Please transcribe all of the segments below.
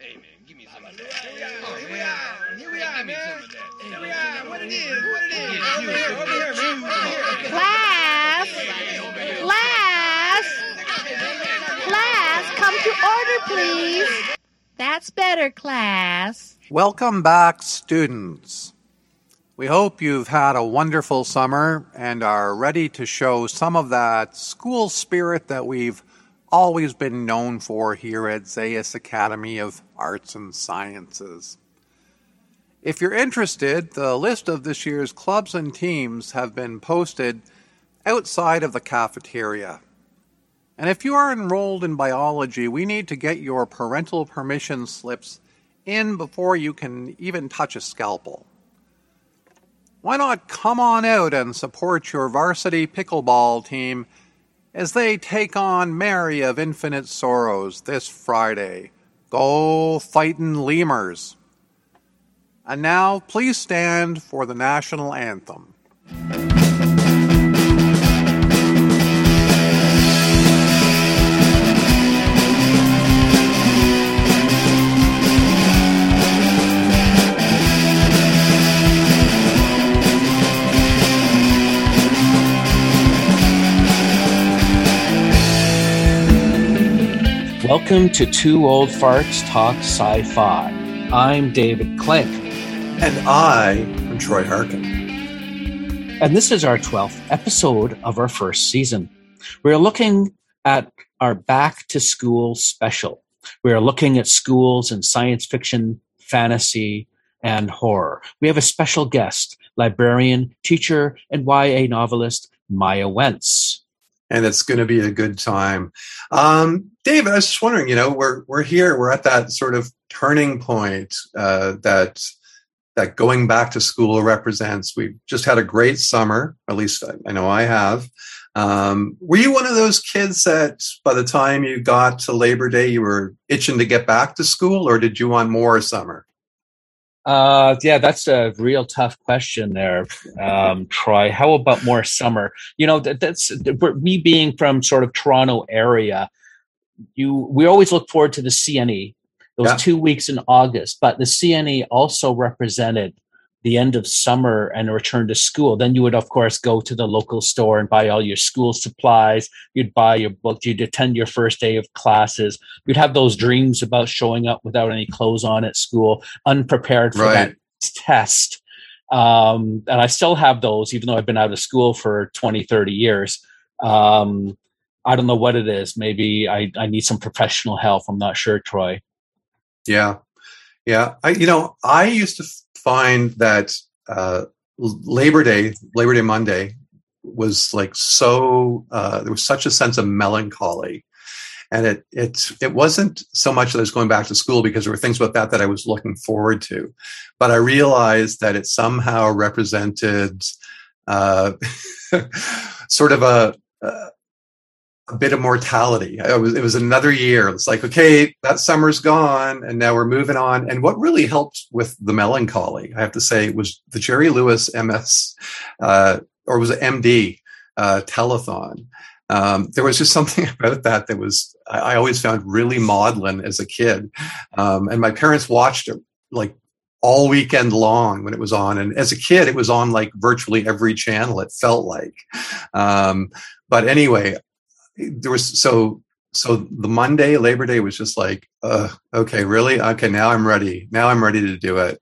Hey man, give me some of that. Here we are, here we are, here we are, man. Here we are, what it is, what it is. Over here, over here, man, over here. Class! Class! Class, come to order, please. That's better, class. Welcome back, students. We hope you've had a wonderful summer and are ready to show some of that school spirit that we've always been known for here at Zayas Academy of Arts and Sciences. If you're interested, the list of this year's clubs and teams have been posted outside of the cafeteria. And if you are enrolled in biology, we need to get your parental permission slips in before you can even touch a scalpel. Why not come on out and support your varsity pickleball team as they take on Mary of Infinite Sorrows this Friday? Go fightin' lemurs. And now, please stand for the national anthem. Welcome to Two Old Farts Talk Sci Fi. I'm David Klink, And I am Troy Harkin. and this is our 12th episode of our first season. We're looking at our back to school special. We're looking at schools in science fiction, fantasy, and horror. We have a special guest, librarian, teacher, and YA novelist Maaja Wentz. And it's going to be a good time. Um, David, I was just wondering, you know, we're, we're here, we're at that sort of turning point uh, that that going back to school represents. We've just had a great summer, at least I, I know I have. Um, were you one of those kids that by the time you got to Labor Day, you were itching to get back to school, or did you want more summer? Uh, yeah, that's a real tough question there, um, Troy. How about more summer? You know, that, that's me being from sort of Toronto area. You, we always look forward to the CNE, those Yeah. two weeks in August. But the CNE also represented the end of summer and return to school. Then you would, of course, go to the local store and buy all your school supplies. You'd buy your books. You'd attend your first day of classes. You'd have those dreams about showing up without any clothes on at school, unprepared for that test. Um, and I still have those, even though I've been out of school for 20, 30 years. Um, I don't know what it is. Maybe I, I need some professional help. I'm not sure, Troy. Yeah, yeah. I, you know, I used to find that uh, Labor Day, Labor Day Monday, was like so. Uh, there was such a sense of melancholy, and it it it wasn't so much that I was going back to school because there were things about that that I was looking forward to, but I realized that it somehow represented uh, sort of a. a a bit of mortality. Was, it was another year. It's like, okay, that summer's gone and now we're moving on. And what really helped with the melancholy, I have to say, was the Jerry Lewis MS, uh, or was it MD, uh, telethon. Um, there was just something about that that was, I, I always found really maudlin as a kid. Um, and my parents watched it like all weekend long when it was on. And as a kid, it was on like virtually every channel, it felt like. Um, but anyway, there was so so the Monday Labor Day was just like, uh, okay, really, okay, now I'm ready. Now I'm ready to do it.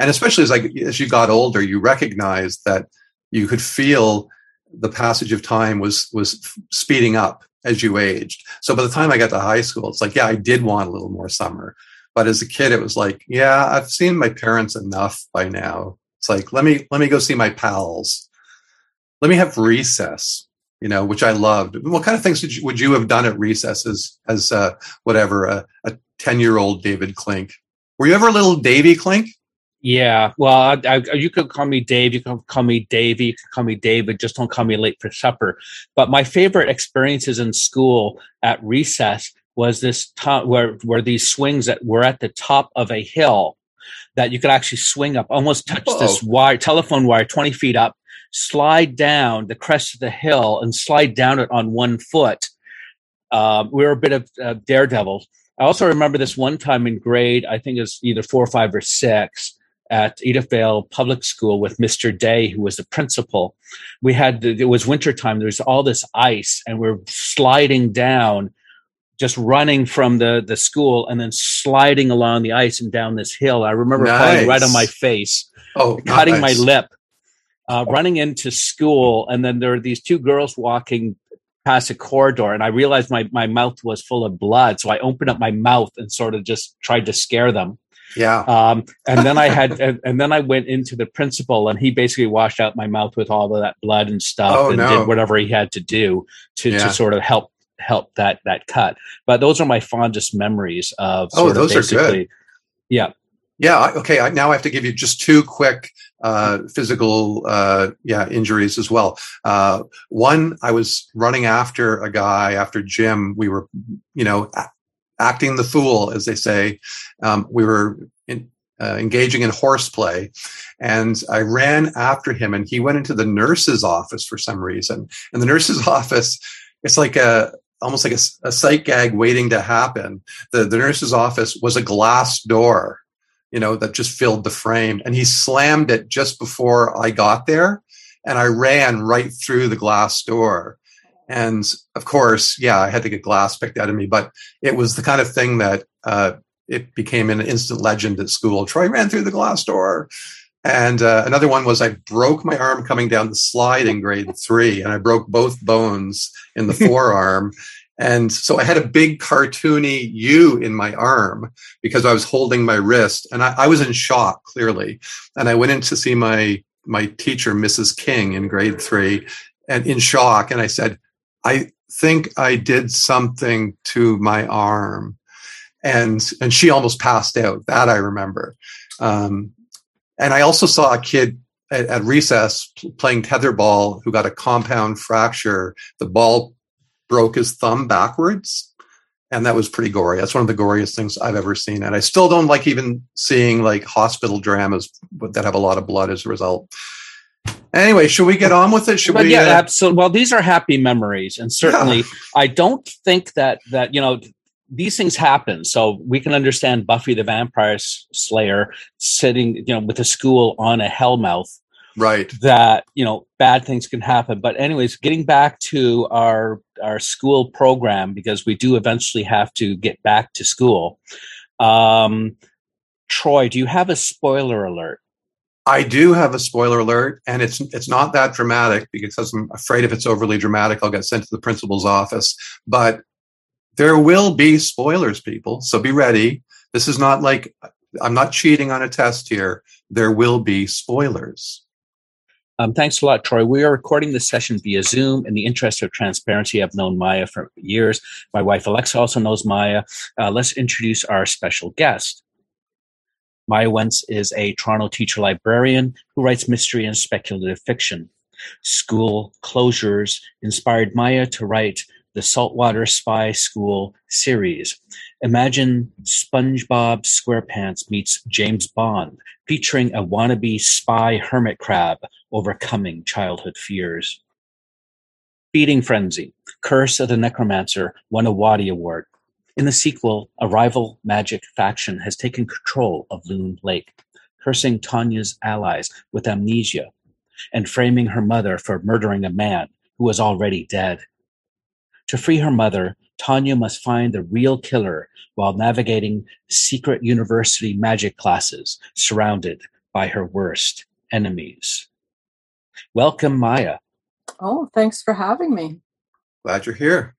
And especially as like as you got older, you recognized that you could feel the passage of time was was speeding up as you aged. So by the time I got to high school, it's like, yeah, I did want a little more summer. But as a kid, it was like, yeah, I've seen my parents enough by now. It's like, let me let me go see my pals. Let me have recess you know, which I loved. What kind of things you, would you have done at recess as, as uh, whatever, a 10 year old David Klink? Were you ever a little Davy Klink? Yeah, well, I, I, you could call me Dave. You can call me Davey. You can call me David. Just don't call me late for supper. But my favorite experiences in school at recess was this top where where these swings that were at the top of a hill that you could actually swing up, almost touch this wire, telephone wire, twenty feet up, slide down the crest of the hill, and slide down it on one foot. Um, we were a bit of uh, daredevils. I also remember this one time in grade, I think it was either four, or five, or six at Edithvale Public School with Mr. Day, who was the principal. We had, the, it was wintertime, there was all this ice, and we're sliding down, just running from the, the school and then sliding along the ice and down this hill. I remember Nice. falling right on my face, Oh, cutting nice. my lip, uh, running into school. And then there are these two girls walking past a corridor, and I realized my, my mouth was full of blood. So I opened up my mouth and sort of just tried to scare them. Yeah. Um, and then I had, and, and then I went into the principal, and he basically washed out my mouth with all of that blood and stuff, Oh, and no. did whatever he had to do to, Yeah. to sort of help help that that cut. But those are my fondest memories of. Oh, those are good. Yeah, Yeah. Okay. I, now I have to give you just two quick uh, physical, uh, yeah, injuries as well. Uh, one, I was running after a guy after gym. We were, you know, acting the fool, as they say. Um, we were in, uh, engaging in horseplay, and I ran after him, and he went into the nurse's office for some reason. And the nurse's office, it's like a almost like a sight gag waiting to happen. The the nurse's office was a glass door you know, that just filled the frame. And he slammed it just before I got there. And I ran right through the glass door. And of course, yeah, I had to get glass picked out of me, but it was the kind of thing that uh, it became an instant legend at school. Troy ran through the glass door. And uh, another one was I broke my arm coming down the slide in grade three, and I broke both bones in the forearm. And so I had a big cartoony U in my arm because I was holding my wrist and I, I was in shock clearly. And I went in to see my, my teacher, Mrs. King in grade three and in shock. And I said, I think I did something to my arm. And, and she almost passed out. That I remember. Um, and I also saw a kid at, at recess playing tetherball who got a compound fracture. The ball broke his thumb backwards and that was pretty gory. That's one of the goriest things I've ever seen, and I still don't like even seeing like hospital dramas that have a lot of blood as a result. Anyway, should we get on with it? Should but we? yeah, uh, absolutely. Well, these are happy memories, and certainly, I don't think that that you know these things happen. So we can understand Buffy the Vampire Slayer sitting, you know, with a school on a hellmouth. Right. That you know, bad things can happen. But anyways, getting back to our our school program because we do eventually have to get back to school. Um, Troy, do you have a spoiler alert? I do have a spoiler alert, and it's it's not that dramatic because I'm afraid if it's overly dramatic, I'll get sent to the principal's office. But there will be spoilers, people. So be ready. This is not like I'm not cheating on a test here. There will be spoilers. Um, thanks a lot, Troy. We are recording this session via Zoom. In the interest of transparency, I've known Maaja for years. My wife Alexa also knows Maaja. Uh, let's introduce our special guest. Maaja Wentz is a Toronto teacher librarian who writes mystery and speculative fiction. School closures inspired Maaja to write the Saltwater Spy School series. Imagine SpongeBob SquarePants meets James Bond, featuring a wannabe spy hermit crab overcoming childhood fears. Feeding Frenzy, Curse of the Necromancer won a Watty Award. In the sequel, a rival magic faction has taken control of Loon Lake, cursing Tonya's allies with amnesia and framing her mother for murdering a man who was already dead. To free her mother, Tonya must find the real killer while navigating secret university magic classes surrounded by her worst enemies. Welcome, Maaja. Oh, thanks for having me. Glad you're here.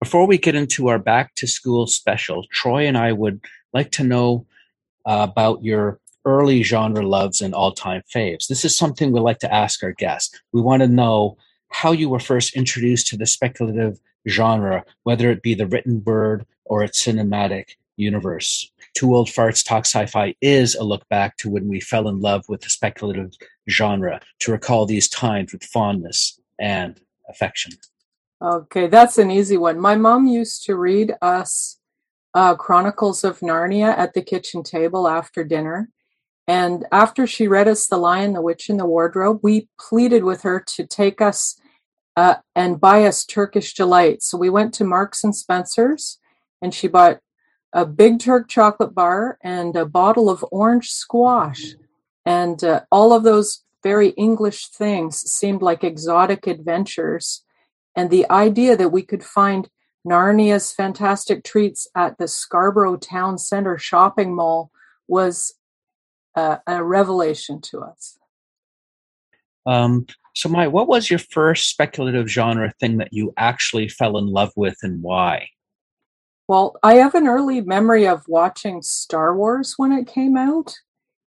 Before we get into our back to school special, Troy and I would like to know uh, about your early genre loves and all time faves. This is something we like to ask our guests. We want to know how you were first introduced to the speculative genre, whether it be the written word or its cinematic universe. Two Old Farts Talk Sci Fi is a look back to when we fell in love with the speculative genre, to recall these times with fondness and affection. Okay, that's an easy one. My mom used to read us uh, Chronicles of Narnia at the kitchen table after dinner. And after she read us The Lion, the Witch, and the Wardrobe, we pleaded with her to take us uh, and buy us Turkish delight. So we went to Marks and Spencer's, and she bought a big Turk chocolate bar and a bottle of orange squash, and uh, all of those very English things seemed like exotic adventures. And the idea that we could find Narnia's fantastic treats at the Scarborough Town Center shopping mall was uh, a revelation to us. Um, so, Maaja, what was your first speculative genre thing that you actually fell in love with and why? Well, I have an early memory of watching Star Wars when it came out.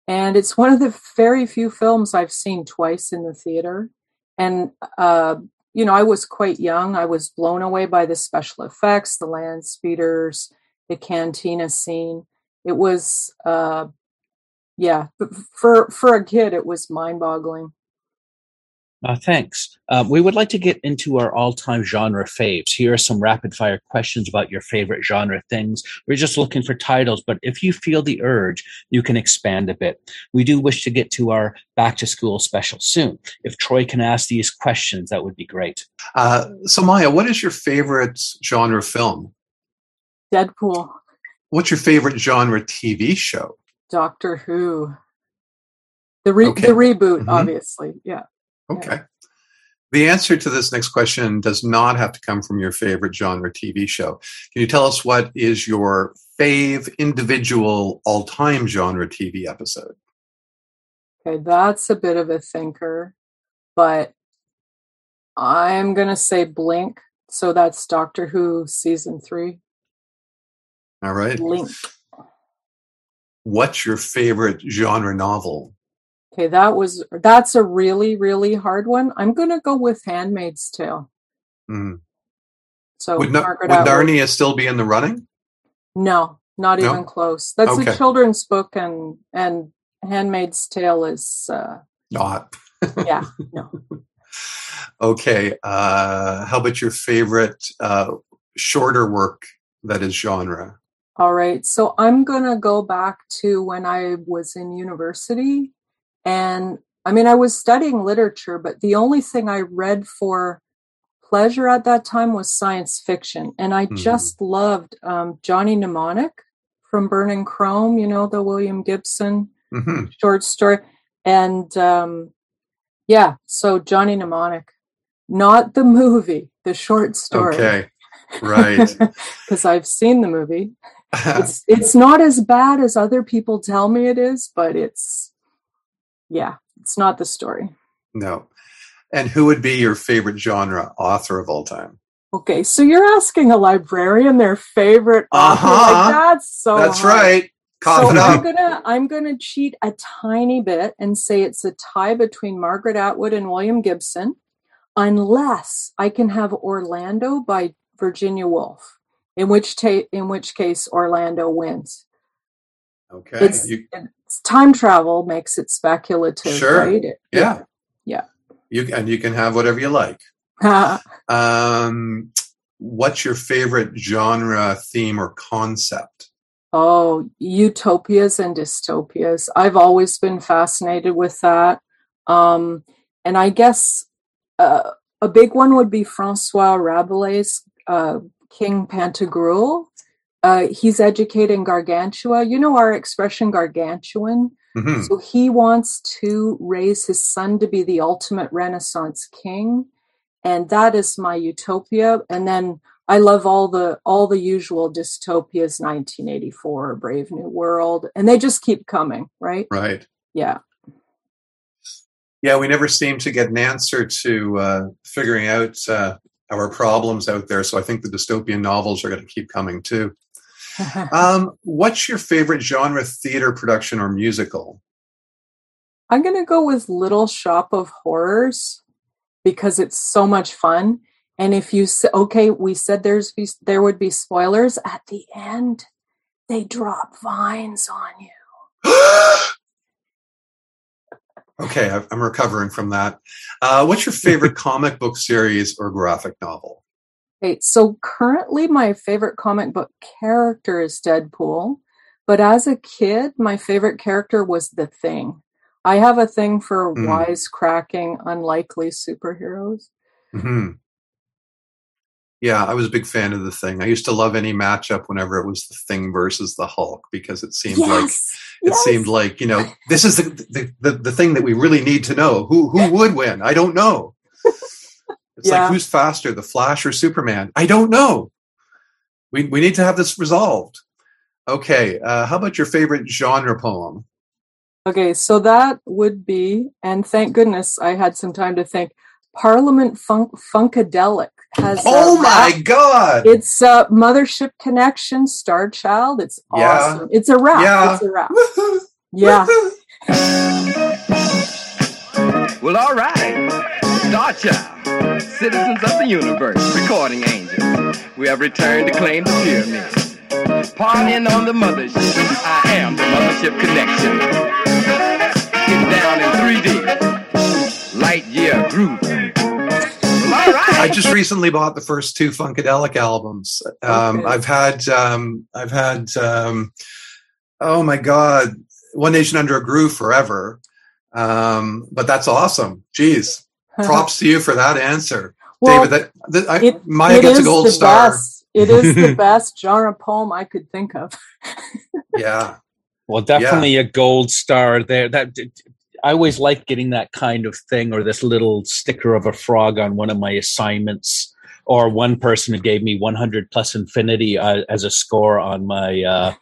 And it's one of the very few films I've seen twice in the theater. And, uh, you know, I was quite young. I was blown away by the special effects, the land speeders, the cantina scene. It was, uh, yeah, for for a kid, it was mind boggling. Uh, thanks. Uh, we would like to get into our all time genre faves. Here are some rapid fire questions about your favorite genre things. We're just looking for titles, but if you feel the urge, you can expand a bit. We do wish to get to our back to school special soon. If Troy can ask these questions, that would be great. Uh, so, Maaja, what is your favorite genre film? Deadpool. What's your favorite genre TV show? Doctor Who. The, re- okay. the reboot, mm-hmm. obviously. Yeah. Okay. The answer to this next question does not have to come from your favorite genre TV show. Can you tell us what is your fave individual all time genre TV episode? Okay, that's a bit of a thinker, but I'm going to say Blink. So that's Doctor Who season three. All right. Blink. What's your favorite genre novel? Okay, that was that's a really really hard one. I'm to go with Handmaid's Tale. Mm. So would, would Narnia still be in the running? No, not no? even close. That's okay. a children's book, and and Handmaid's Tale is uh, not. yeah, no. Okay, uh, how about your favorite uh, shorter work that is genre? All right, so I'm gonna go back to when I was in university and I mean, I was studying literature, but the only thing I read for pleasure at that time was science fiction. And I mm-hmm. just loved um, Johnny Mnemonic from Burning Chrome, you know, the William Gibson mm-hmm. short story. And um, yeah, so Johnny Mnemonic, not the movie, the short story. Okay, right. Because I've seen the movie. it's it's not as bad as other people tell me it is, but it's yeah, it's not the story. No. And who would be your favorite genre author of all time? Okay, so you're asking a librarian their favorite author. Uh-huh. Like, that's so That's hard. right. Cough so I'm gonna I'm gonna cheat a tiny bit and say it's a tie between Margaret Atwood and William Gibson, unless I can have Orlando by Virginia Woolf, in which ta- in which case Orlando wins. Okay. You, time travel makes it speculative, sure. right? yeah. Yeah. You and you can have whatever you like. um, what's your favorite genre, theme, or concept? Oh, utopias and dystopias. I've always been fascinated with that. Um, and I guess uh, a big one would be Francois Rabelais' uh, King Pantagruel uh, he's educating Gargantua. You know our expression gargantuan. Mm-hmm. So he wants to raise his son to be the ultimate Renaissance king, and that is my utopia. And then I love all the all the usual dystopias, 1984, Brave New World, and they just keep coming, right? Right. Yeah. Yeah, we never seem to get an answer to uh, figuring out uh, our problems out there. So I think the dystopian novels are going to keep coming too. um, what's your favorite genre, theater production or musical? I'm going to go with Little Shop of Horrors because it's so much fun. And if you say, okay, we said there's there would be spoilers at the end, they drop vines on you. okay, I'm recovering from that. Uh, what's your favorite comic book series or graphic novel? Okay, so currently my favorite comic book character is Deadpool, but as a kid, my favorite character was The Thing. I have a thing for mm. wisecracking, unlikely superheroes. hmm Yeah, I was a big fan of the thing. I used to love any matchup whenever it was the thing versus the Hulk because it seemed like it yes. seemed like you know this is the, the the the thing that we really need to know. Who who would win? I don't know. It's Yeah. like who's faster, the Flash or Superman? I don't know. We we need to have this resolved. Okay, uh, how about your favorite genre poem? Okay, so that would be, and thank goodness I had some time to think. Parliament Funk Funkadelic has. a Oh my rap. God! It's uh, Mothership Connection, Star Child. It's Yeah. awesome. It's a rap. Yeah. It's a rap. Yeah. Well, all right. Star Child, citizens of the universe, recording angels. We have returned to claim the pyramids. Partying on the mothership. I am the mothership connection. Get down in 3D. Light year groove. Well, all right. I just recently bought the first two Funkadelic albums. Um, Okay. I've had, um, I've had, um, oh my God, One Nation Under a Groove forever. Um, but that's awesome. Jeez, props to you for that answer, well, David. That, that I, it, Maaja it gets a gold the star. Best. It is the best genre poem I could think of. Yeah, Well, definitely a gold star there. That I always like getting that kind of thing, or this little sticker of a frog on one of my assignments, or one person who gave me 100 plus infinity uh, as a score on my uh,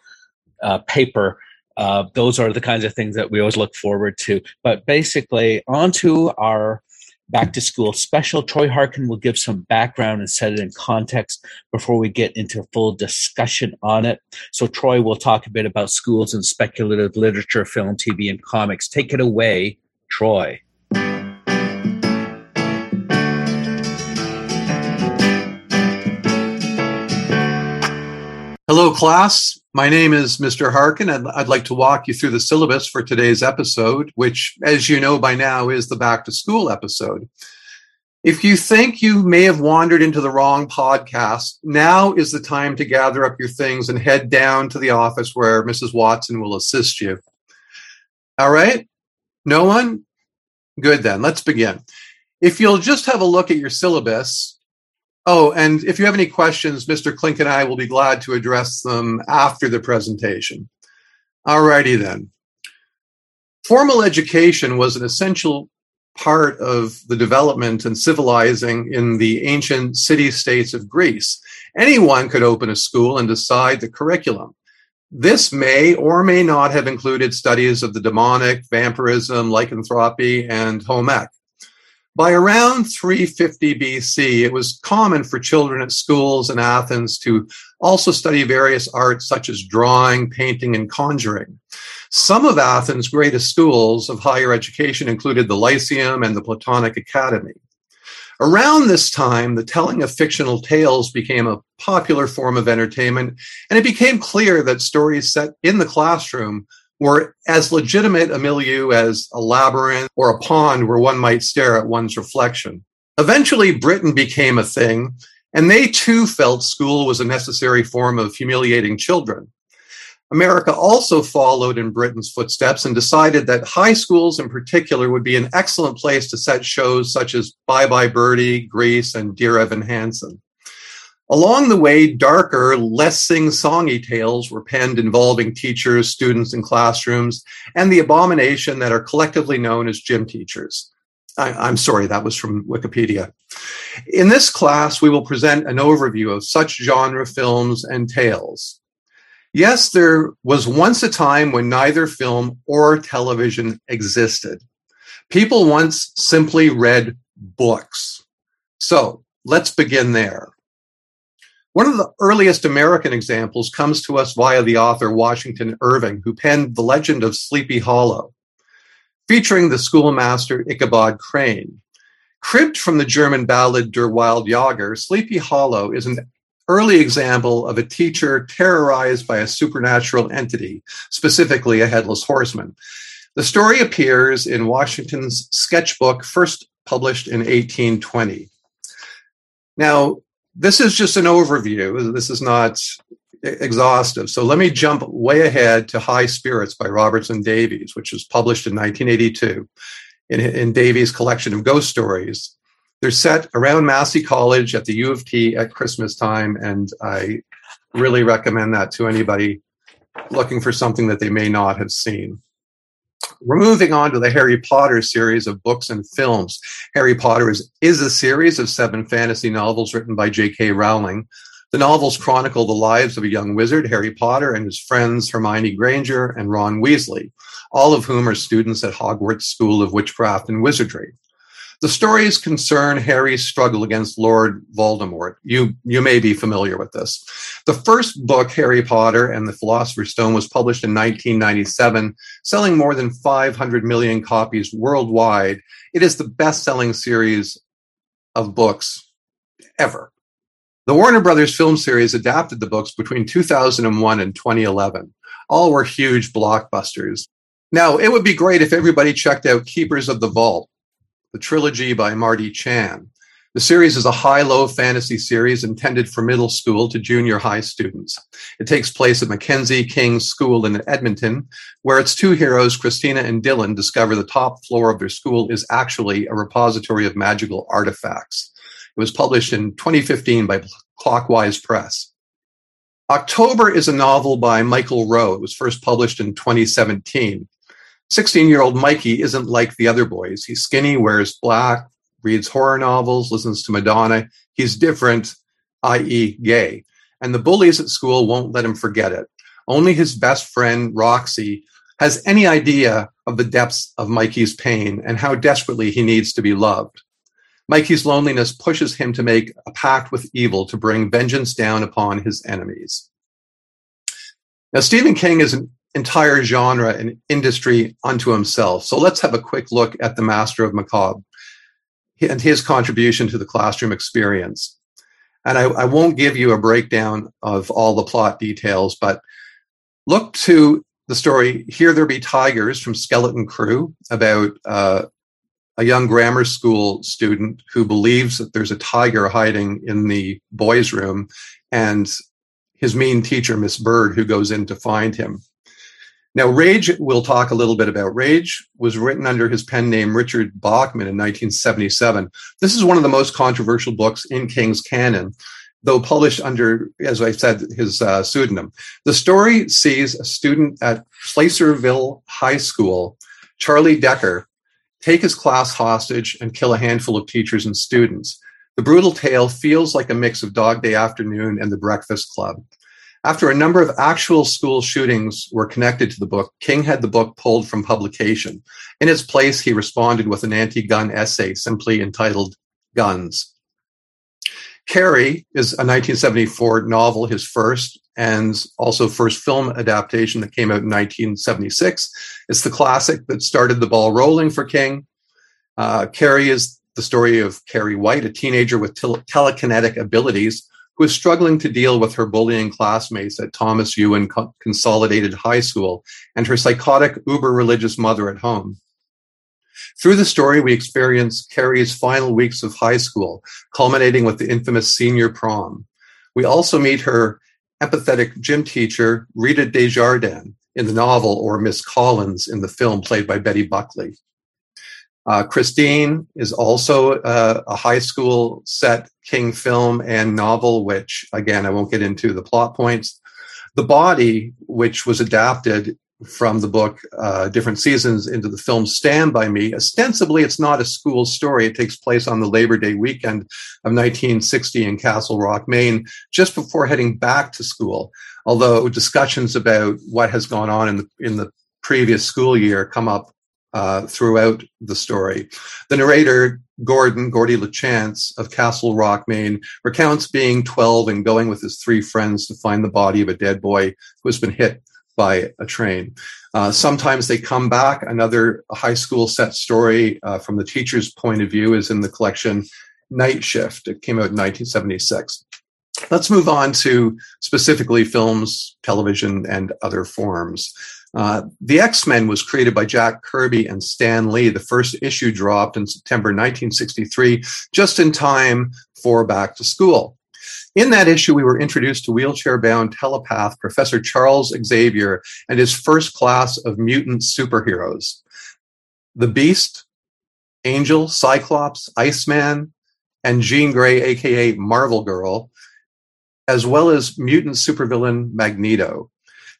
uh, paper. Uh, those are the kinds of things that we always look forward to. But basically, on to our back to school special. Troy Harkin will give some background and set it in context before we get into full discussion on it. So, Troy will talk a bit about schools and speculative literature, film, TV, and comics. Take it away, Troy. Hello, class. My name is Mr. Harkin, and I'd like to walk you through the syllabus for today's episode, which, as you know by now, is the back to school episode. If you think you may have wandered into the wrong podcast, now is the time to gather up your things and head down to the office where Mrs. Watson will assist you. All right? No one? Good then. Let's begin. If you'll just have a look at your syllabus, Oh, and if you have any questions, Mr. Klink and I will be glad to address them after the presentation. Alrighty then. Formal education was an essential part of the development and civilizing in the ancient city states of Greece. Anyone could open a school and decide the curriculum. This may or may not have included studies of the demonic, vampirism, lycanthropy, and home ec. By around 350 BC, it was common for children at schools in Athens to also study various arts such as drawing, painting, and conjuring. Some of Athens' greatest schools of higher education included the Lyceum and the Platonic Academy. Around this time, the telling of fictional tales became a popular form of entertainment, and it became clear that stories set in the classroom were as legitimate a milieu as a labyrinth or a pond where one might stare at one's reflection. Eventually, Britain became a thing, and they too felt school was a necessary form of humiliating children. America also followed in Britain's footsteps and decided that high schools in particular would be an excellent place to set shows such as Bye Bye Birdie, Grease, and Dear Evan Hansen. Along the way, darker, less sing-songy tales were penned involving teachers, students, and classrooms, and the abomination that are collectively known as gym teachers. I, am sorry, that was from Wikipedia. In this class, we will present an overview of such genre films and tales. Yes, there was once a time when neither film or television existed. People once simply read books. So let's begin there. One of the earliest American examples comes to us via the author Washington Irving, who penned The Legend of Sleepy Hollow, featuring the schoolmaster Ichabod Crane. Cribbed from the German ballad Der Wild Jager, Sleepy Hollow is an early example of a teacher terrorized by a supernatural entity, specifically a headless horseman. The story appears in Washington's sketchbook, first published in 1820. Now, this is just an overview. This is not exhaustive. So let me jump way ahead to High Spirits by Robertson Davies, which was published in 1982 in, in Davies' collection of ghost stories. They're set around Massey College at the U of T at Christmas time, and I really recommend that to anybody looking for something that they may not have seen. We're moving on to the Harry Potter series of books and films. Harry Potter is, is a series of seven fantasy novels written by J.K. Rowling. The novels chronicle the lives of a young wizard, Harry Potter, and his friends Hermione Granger and Ron Weasley, all of whom are students at Hogwarts School of Witchcraft and Wizardry. The stories concern Harry's struggle against Lord Voldemort. You, you may be familiar with this. The first book, Harry Potter and the Philosopher's Stone, was published in 1997, selling more than 500 million copies worldwide. It is the best selling series of books ever. The Warner Brothers film series adapted the books between 2001 and 2011. All were huge blockbusters. Now, it would be great if everybody checked out Keepers of the Vault the trilogy by Marty Chan. The series is a high low fantasy series intended for middle school to junior high students. It takes place at Mackenzie King's School in Edmonton, where its two heroes, Christina and Dylan, discover the top floor of their school is actually a repository of magical artifacts. It was published in 2015 by Clockwise Press. October is a novel by Michael Rowe. It was first published in 2017. 16 year old Mikey isn't like the other boys. He's skinny, wears black, reads horror novels, listens to Madonna. He's different, i.e., gay. And the bullies at school won't let him forget it. Only his best friend, Roxy, has any idea of the depths of Mikey's pain and how desperately he needs to be loved. Mikey's loneliness pushes him to make a pact with evil to bring vengeance down upon his enemies. Now, Stephen King is an entire genre and industry unto himself. So let's have a quick look at the master of macabre and his contribution to the classroom experience. And I, I, won't give you a breakdown of all the plot details, but look to the story Here There Be Tigers from Skeleton Crew about uh, a young grammar school student who believes that there's a tiger hiding in the boys' room and his mean teacher, Miss Bird, who goes in to find him. Now, Rage, we'll talk a little bit about. Rage was written under his pen name Richard Bachman in 1977. This is one of the most controversial books in King's canon, though published under, as I said, his uh, pseudonym. The story sees a student at Placerville High School, Charlie Decker, take his class hostage and kill a handful of teachers and students. The brutal tale feels like a mix of Dog Day Afternoon and The Breakfast Club. After a number of actual school shootings were connected to the book, King had the book pulled from publication. In its place, he responded with an anti gun essay simply entitled Guns. Carrie is a 1974 novel, his first, and also first film adaptation that came out in 1976. It's the classic that started the ball rolling for King. Uh, Carrie is the story of Carrie White, a teenager with telekinetic abilities who is struggling to deal with her bullying classmates at Thomas Ewen Consolidated High School and her psychotic, uber religious mother at home. Through the story, we experience Carrie's final weeks of high school, culminating with the infamous senior prom. We also meet her empathetic gym teacher, Rita Desjardins, in the novel, or Miss Collins in the film, played by Betty Buckley. Uh, Christine is also uh, a high school set King film and novel, which again, I won't get into the plot points. The Body, which was adapted from the book uh, Different Seasons into the film Stand By Me. Ostensibly, it's not a school story. It takes place on the Labor Day weekend of 1960 in Castle Rock, Maine, just before heading back to school. Although discussions about what has gone on in the, in the previous school year come up uh, throughout the story. The narrator, Gordon, Gordy LaChance of Castle Rock, Maine, recounts being 12 and going with his three friends to find the body of a dead boy who has been hit by a train. Uh, sometimes they come back. Another high school set story uh, from the teacher's point of view is in the collection Night Shift. It came out in 1976. Let's move on to specifically films, television, and other forms. Uh, the X Men was created by Jack Kirby and Stan Lee. The first issue dropped in September 1963, just in time for back to school. In that issue, we were introduced to wheelchair bound telepath Professor Charles Xavier and his first class of mutant superheroes. The Beast, Angel, Cyclops, Iceman, and Jean Grey, aka Marvel Girl, as well as mutant supervillain Magneto.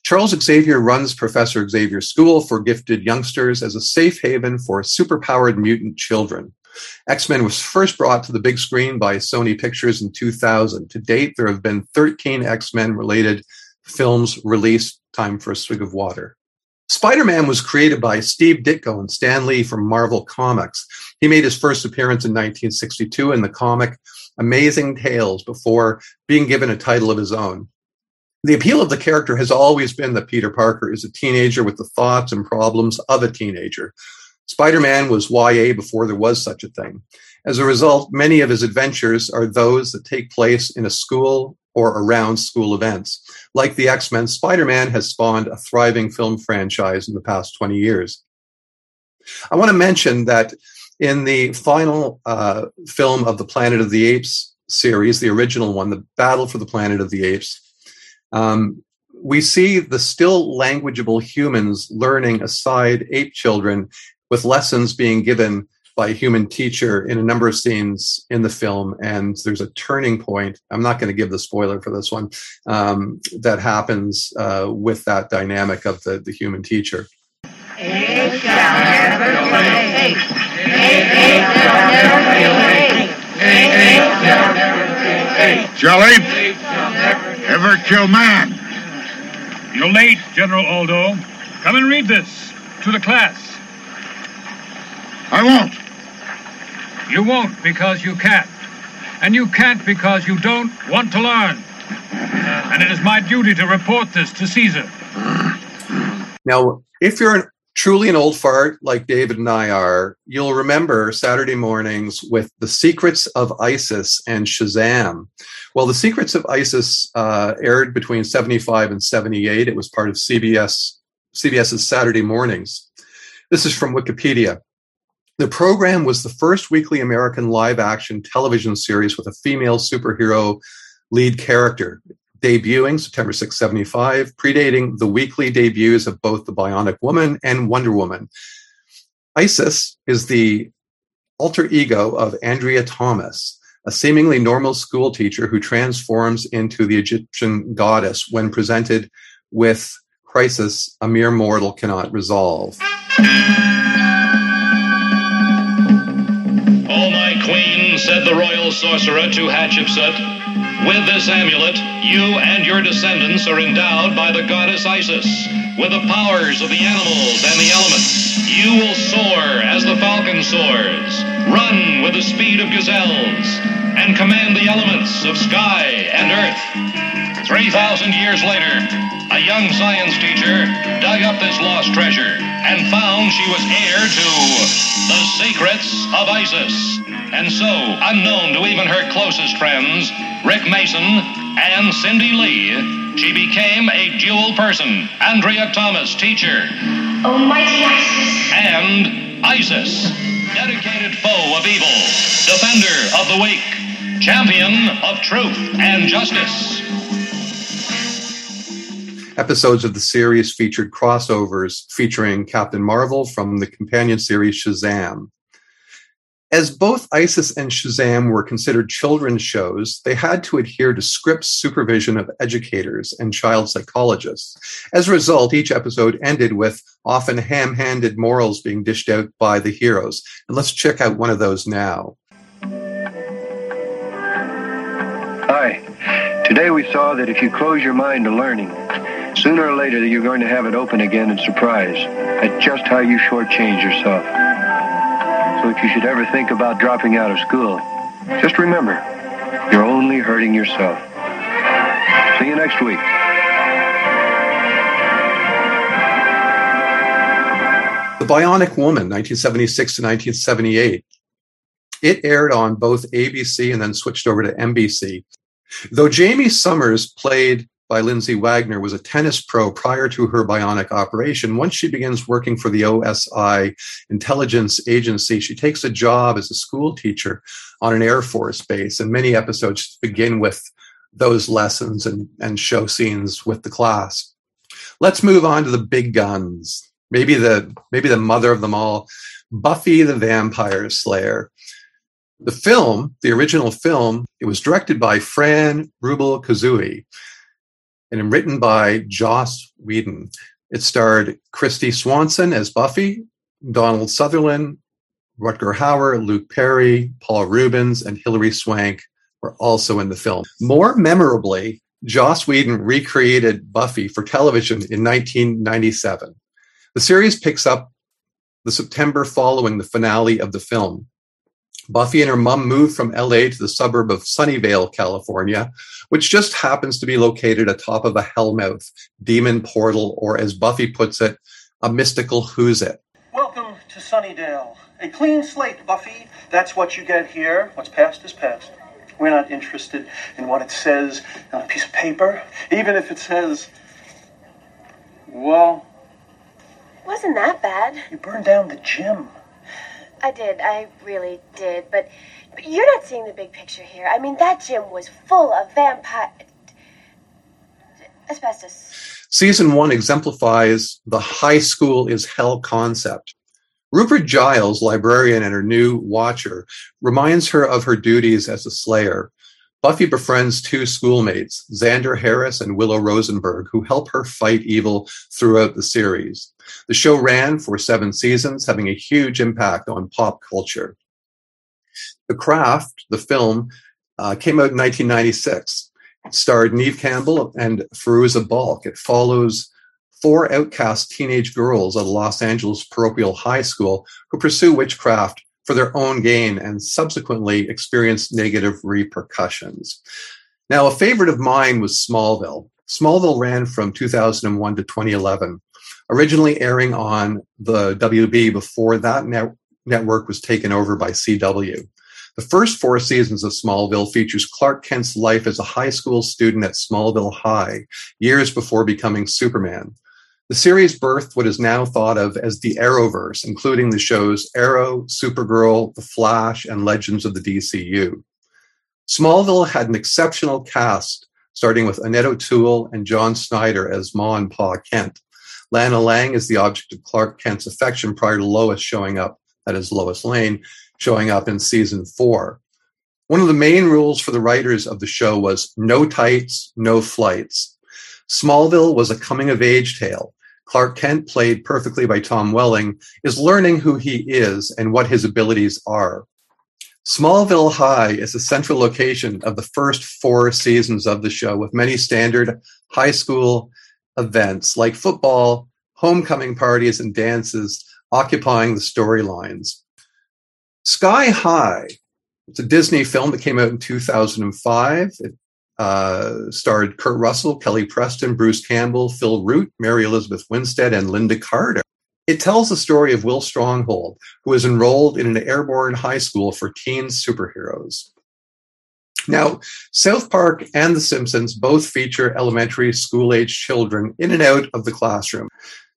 Charles Xavier runs Professor Xavier School for gifted youngsters as a safe haven for superpowered mutant children. X Men was first brought to the big screen by Sony Pictures in 2000. To date, there have been 13 X Men related films released. Time for a swig of water. Spider Man was created by Steve Ditko and Stan Lee from Marvel Comics. He made his first appearance in 1962 in the comic Amazing Tales before being given a title of his own. The appeal of the character has always been that Peter Parker is a teenager with the thoughts and problems of a teenager. Spider Man was YA before there was such a thing. As a result, many of his adventures are those that take place in a school or around school events. Like the X Men, Spider Man has spawned a thriving film franchise in the past 20 years. I want to mention that in the final uh, film of the Planet of the Apes series, the original one, The Battle for the Planet of the Apes, um, we see the still languageable humans learning aside ape children with lessons being given by a human teacher in a number of scenes in the film. And there's a turning point. I'm not going to give the spoiler for this one um, that happens uh, with that dynamic of the, the human teacher. shall Jelly, ever kill man? You're late, General Aldo. Come and read this to the class. I won't. You won't because you can't. And you can't because you don't want to learn. Uh, and it is my duty to report this to Caesar. Now, if you're truly an old fart like David and I are, you'll remember Saturday mornings with The Secrets of Isis and Shazam. Well, The Secrets of Isis uh, aired between 75 and 78. It was part of CBS CBS's Saturday mornings. This is from Wikipedia. The program was the first weekly American live action television series with a female superhero lead character, debuting September 6, 75, predating the weekly debuts of both The Bionic Woman and Wonder Woman. Isis is the alter ego of Andrea Thomas, a seemingly normal school teacher who transforms into the Egyptian goddess when presented with crisis a mere mortal cannot resolve. O my queen, said the royal sorcerer to Hatshepsut, with this amulet, you and your descendants are endowed by the goddess Isis with the powers of the animals and the elements. You will soar as the falcon soars, run with the speed of gazelles, and command the elements of sky and earth. 3,000 years later, a young science teacher dug up this lost treasure and found she was heir to the secrets of Isis. And so, unknown to even her closest friends, Rick Mason and Cindy Lee, she became a dual person. Andrea Thomas, teacher, Almighty Isis. and Isis, dedicated foe of evil, defender of the weak, champion of truth and justice. Episodes of the series featured crossovers featuring Captain Marvel from the companion series Shazam. As both ISIS and Shazam were considered children's shows, they had to adhere to script supervision of educators and child psychologists. As a result, each episode ended with often ham handed morals being dished out by the heroes. And let's check out one of those now. Hi. Today we saw that if you close your mind to learning, sooner or later you're going to have it open again and surprise at just how you shortchange yourself. So if you should ever think about dropping out of school, just remember, you're only hurting yourself. See you next week. The Bionic Woman, 1976 to 1978. It aired on both ABC and then switched over to NBC. Though Jaime Sommers, played by Lindsay Wagner, was a tennis pro prior to her bionic operation, once she begins working for the OSI intelligence agency, she takes a job as a school teacher on an Air Force base. And many episodes begin with those lessons and, and show scenes with the class. Let's move on to the big guns. Maybe the maybe the mother of them all, Buffy the Vampire Slayer. The film, the original film, it was directed by Fran Rubel Kuzui and written by Joss Whedon. It starred Kristy Swanson as Buffy, Donald Sutherland, Rutger Hauer, Luke Perry, Paul Reubens, and Hilary Swank were also in the film. More memorably, Joss Whedon recreated Buffy for television in 1997. The series picks up the September following the finale of the film. Buffy and her mom move from LA to the suburb of Sunnyvale, California, which just happens to be located atop of a hellmouth, demon portal, or as Buffy puts it, a mystical who's it. Welcome to Sunnydale. A clean slate, Buffy. That's what you get here. What's past is past. We're not interested in what it says on a piece of paper, even if it says, well, Wasn't that bad? you burned down the gym. I did. I really did. But, but you're not seeing the big picture here. I mean, that gym was full of vampire. asbestos. Season one exemplifies the high school is hell concept. Rupert Giles, librarian and her new watcher, reminds her of her duties as a slayer. Buffy befriends two schoolmates, Xander Harris and Willow Rosenberg, who help her fight evil throughout the series. The show ran for seven seasons, having a huge impact on pop culture. The Craft, the film, uh, came out in 1996. It starred Neve Campbell and Fairuza Balk. It follows four outcast teenage girls at a Los Angeles parochial high school who pursue witchcraft for their own gain and subsequently experience negative repercussions. Now, a favorite of mine was Smallville. Smallville ran from 2001 to 2011, originally airing on the WB before that net- network was taken over by CW. The first four seasons of Smallville features Clark Kent's life as a high school student at Smallville High, years before becoming Superman. The series birthed what is now thought of as the Arrowverse, including the shows Arrow, Supergirl, The Flash, and Legends of the DCU. Smallville had an exceptional cast, starting with Annette O'Toole and John Schneider as Ma and Pa Kent. Lana Lang is the object of Clark Kent's affection prior to Lois showing up, that is Lois Lane, showing up in season four. One of the main rules for the writers of the show was no tights, no flights. Smallville was a coming of age tale. Clark Kent, played perfectly by Tom Welling, is learning who he is and what his abilities are. Smallville High is the central location of the first four seasons of the show, with many standard high school events like football, homecoming parties, and dances occupying the storylines. Sky High, it's a Disney film that came out in 2005. It uh, starred Kurt Russell, Kelly Preston, Bruce Campbell, Phil Root, Mary Elizabeth Winstead, and Lynda Carter. It tells the story of Will Stronghold, who is enrolled in an airborne high school for teen superheroes. Now, South Park and The Simpsons both feature elementary school age children in and out of the classroom.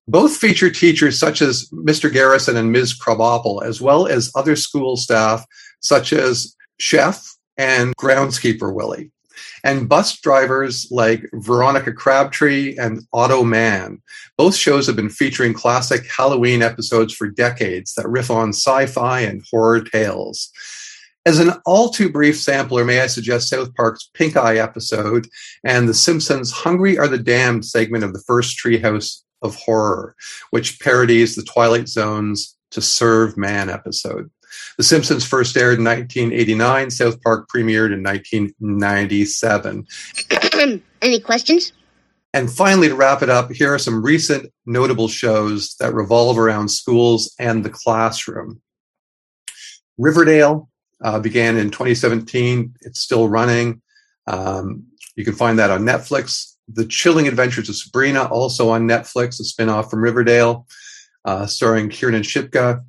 Both feature teachers such as Mr. Garrison and Ms. Krabappel, as well as other school staff such as Chef and Groundskeeper Willie and bus drivers like Veronica Crabtree and Otto Mann. Both shows have been featuring classic Halloween episodes for decades that riff on sci fi and horror tales. As an all too brief sampler, may I suggest South Park's Pink Eye episode and The Simpsons' Hungry Are the Damned segment of the first Treehouse of Horror, which parodies the Twilight Zone's To Serve Man episode. The Simpsons first aired in 1989. South Park premiered in 1997. Any questions? And finally, to wrap it up, here are some recent notable shows that revolve around schools and the classroom. Riverdale uh, began in 2017. It's still running. Um, you can find that on Netflix. The Chilling Adventures of Sabrina, also on Netflix, a spinoff from Riverdale, uh, starring Kiernan Shipka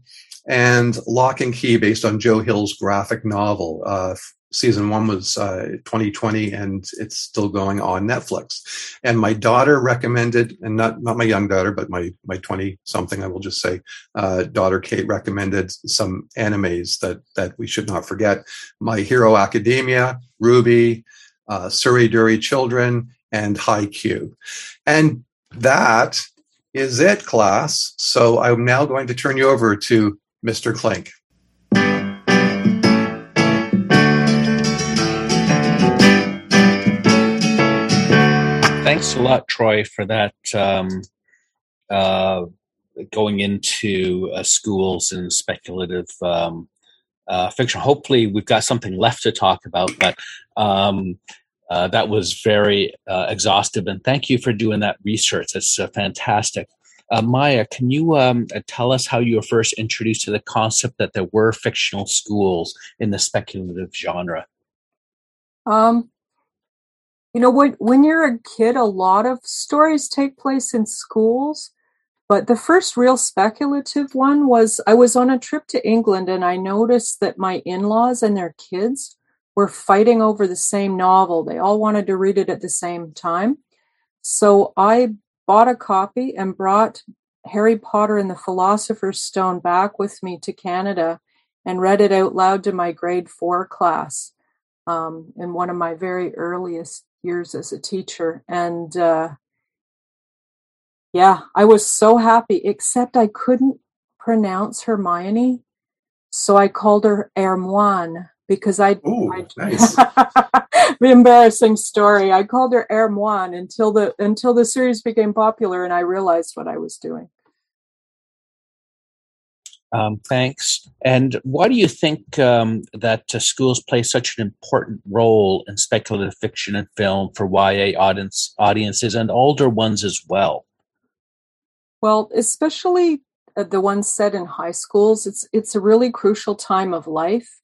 and Locke and Key, based on Joe Hill's graphic novel. Uh, season one was uh, 2020, and it's still going on Netflix. And my daughter recommended, and not not my young daughter, but my my 20 something, I will just say, uh, daughter Kate recommended some animes that that we should not forget: My Hero Academia, RWBY. uh, Surrey Dury Children, and Haikyu. And that is it, class. So I'm now going to turn you over to Mr. Klink. Thanks a lot, Troy, for that. Um, uh, going into uh, schools and speculative um, uh, fiction. Hopefully, we've got something left to talk about, but um, uh, that was very uh, exhaustive. And thank you for doing that research. That's uh, fantastic. Uh, Maaja, can you um, tell us how you were first introduced to the concept that there were fictional schools in the speculative genre? Um, you know, when when you're a kid, a lot of stories take place in schools. But the first real speculative one was I was on a trip to England and I noticed that my in laws and their kids were fighting over the same novel. They all wanted to read it at the same time. So I bought a copy and brought Harry Potter and the Philosopher's Stone back with me to Canada and read it out loud to my grade four class um, in one of my very earliest years as a teacher. And uh, yeah, I was so happy, except I couldn't pronounce Hermione. So I called her Hermione because I, Ooh, I nice. the embarrassing story. I called her Hermione until the until the series became popular and I realized what I was doing. Um, thanks. And why do you think um, that uh, schools play such an important role in speculative fiction and film for YA audience audiences and older ones as well? Well, especially uh, the ones set in high schools, it's it's a really crucial time of life.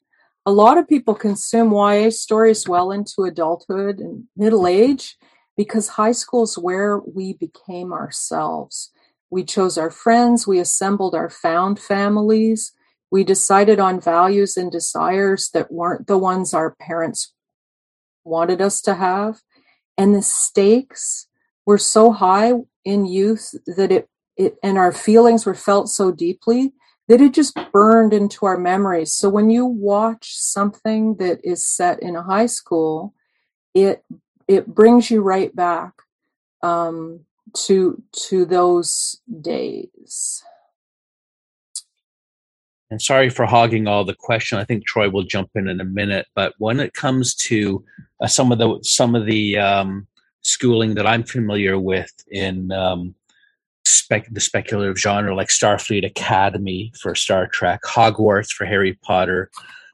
A lot of people consume YA stories well into adulthood and middle age because high school is where we became ourselves. We chose our friends, we assembled our found families, we decided on values and desires that weren't the ones our parents wanted us to have. And the stakes were so high in youth that it it, and our feelings were felt so deeply that it just burned into our memories. So when you watch something that is set in a high school, it it brings you right back um, to to those days. And sorry for hogging all the question. I think Troy will jump in in a minute. But when it comes to uh, some of the some of the um, schooling that I'm familiar with in um, spec- the speculative genre, like Starfleet Academy for Star Trek, Hogwarts for Harry Potter,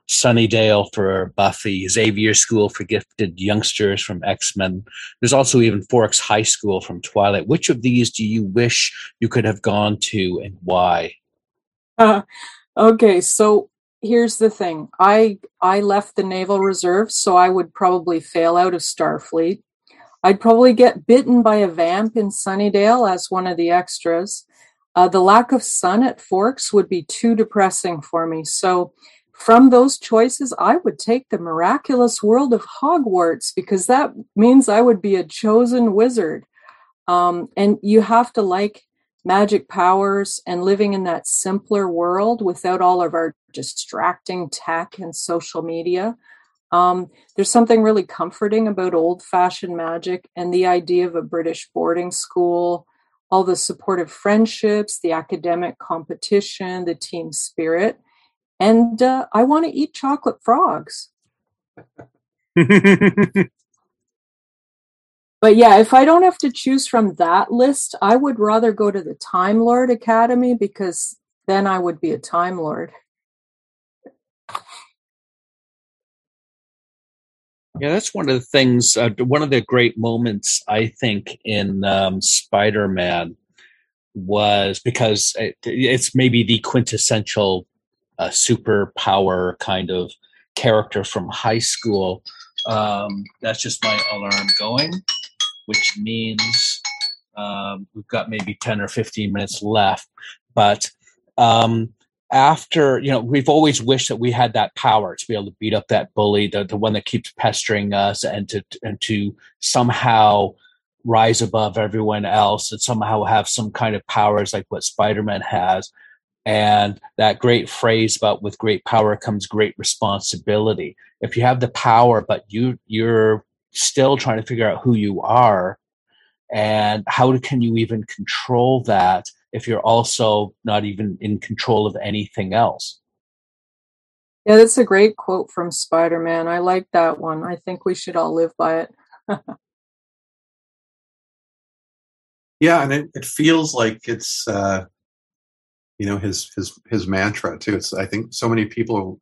Sunnydale for Buffy, Xavier School for gifted youngsters from X Men. There's also even Forks High School from Twilight. Which of these do you wish you could have gone to, and why? Uh, okay, so here's the thing. I I left the Naval Reserve, so I would probably fail out of Starfleet. I'd probably get bitten by a vamp in Sunnydale as one of the extras. Uh, the lack of sun at Forks would be too depressing for me. So, from those choices, I would take the miraculous world of Hogwarts because that means I would be a chosen wizard. Um, and you have to like magic powers and living in that simpler world without all of our distracting tech and social media. Um, there's something really comforting about old fashioned magic and the idea of a British boarding school, all the supportive friendships, the academic competition, the team spirit. And uh, I want to eat chocolate frogs. But yeah, if I don't have to choose from that list, I would rather go to the Time Lord Academy because then I would be a Time Lord. Yeah, that's one of the things. Uh, one of the great moments I think in um, Spider-Man was because it, it's maybe the quintessential uh, superpower kind of character from high school. Um, that's just my alarm going, which means um, we've got maybe ten or fifteen minutes left. But um, after you know we've always wished that we had that power to be able to beat up that bully the, the one that keeps pestering us and to and to somehow rise above everyone else and somehow have some kind of powers like what spider-man has. And that great phrase about with great power comes great responsibility. If you have the power but you you're still trying to figure out who you are and how can you even control that if you're also not even in control of anything else. Yeah, that's a great quote from Spider Man. I like that one. I think we should all live by it. Yeah, and it, it feels like it's uh, you know his his his mantra too. It's I think so many people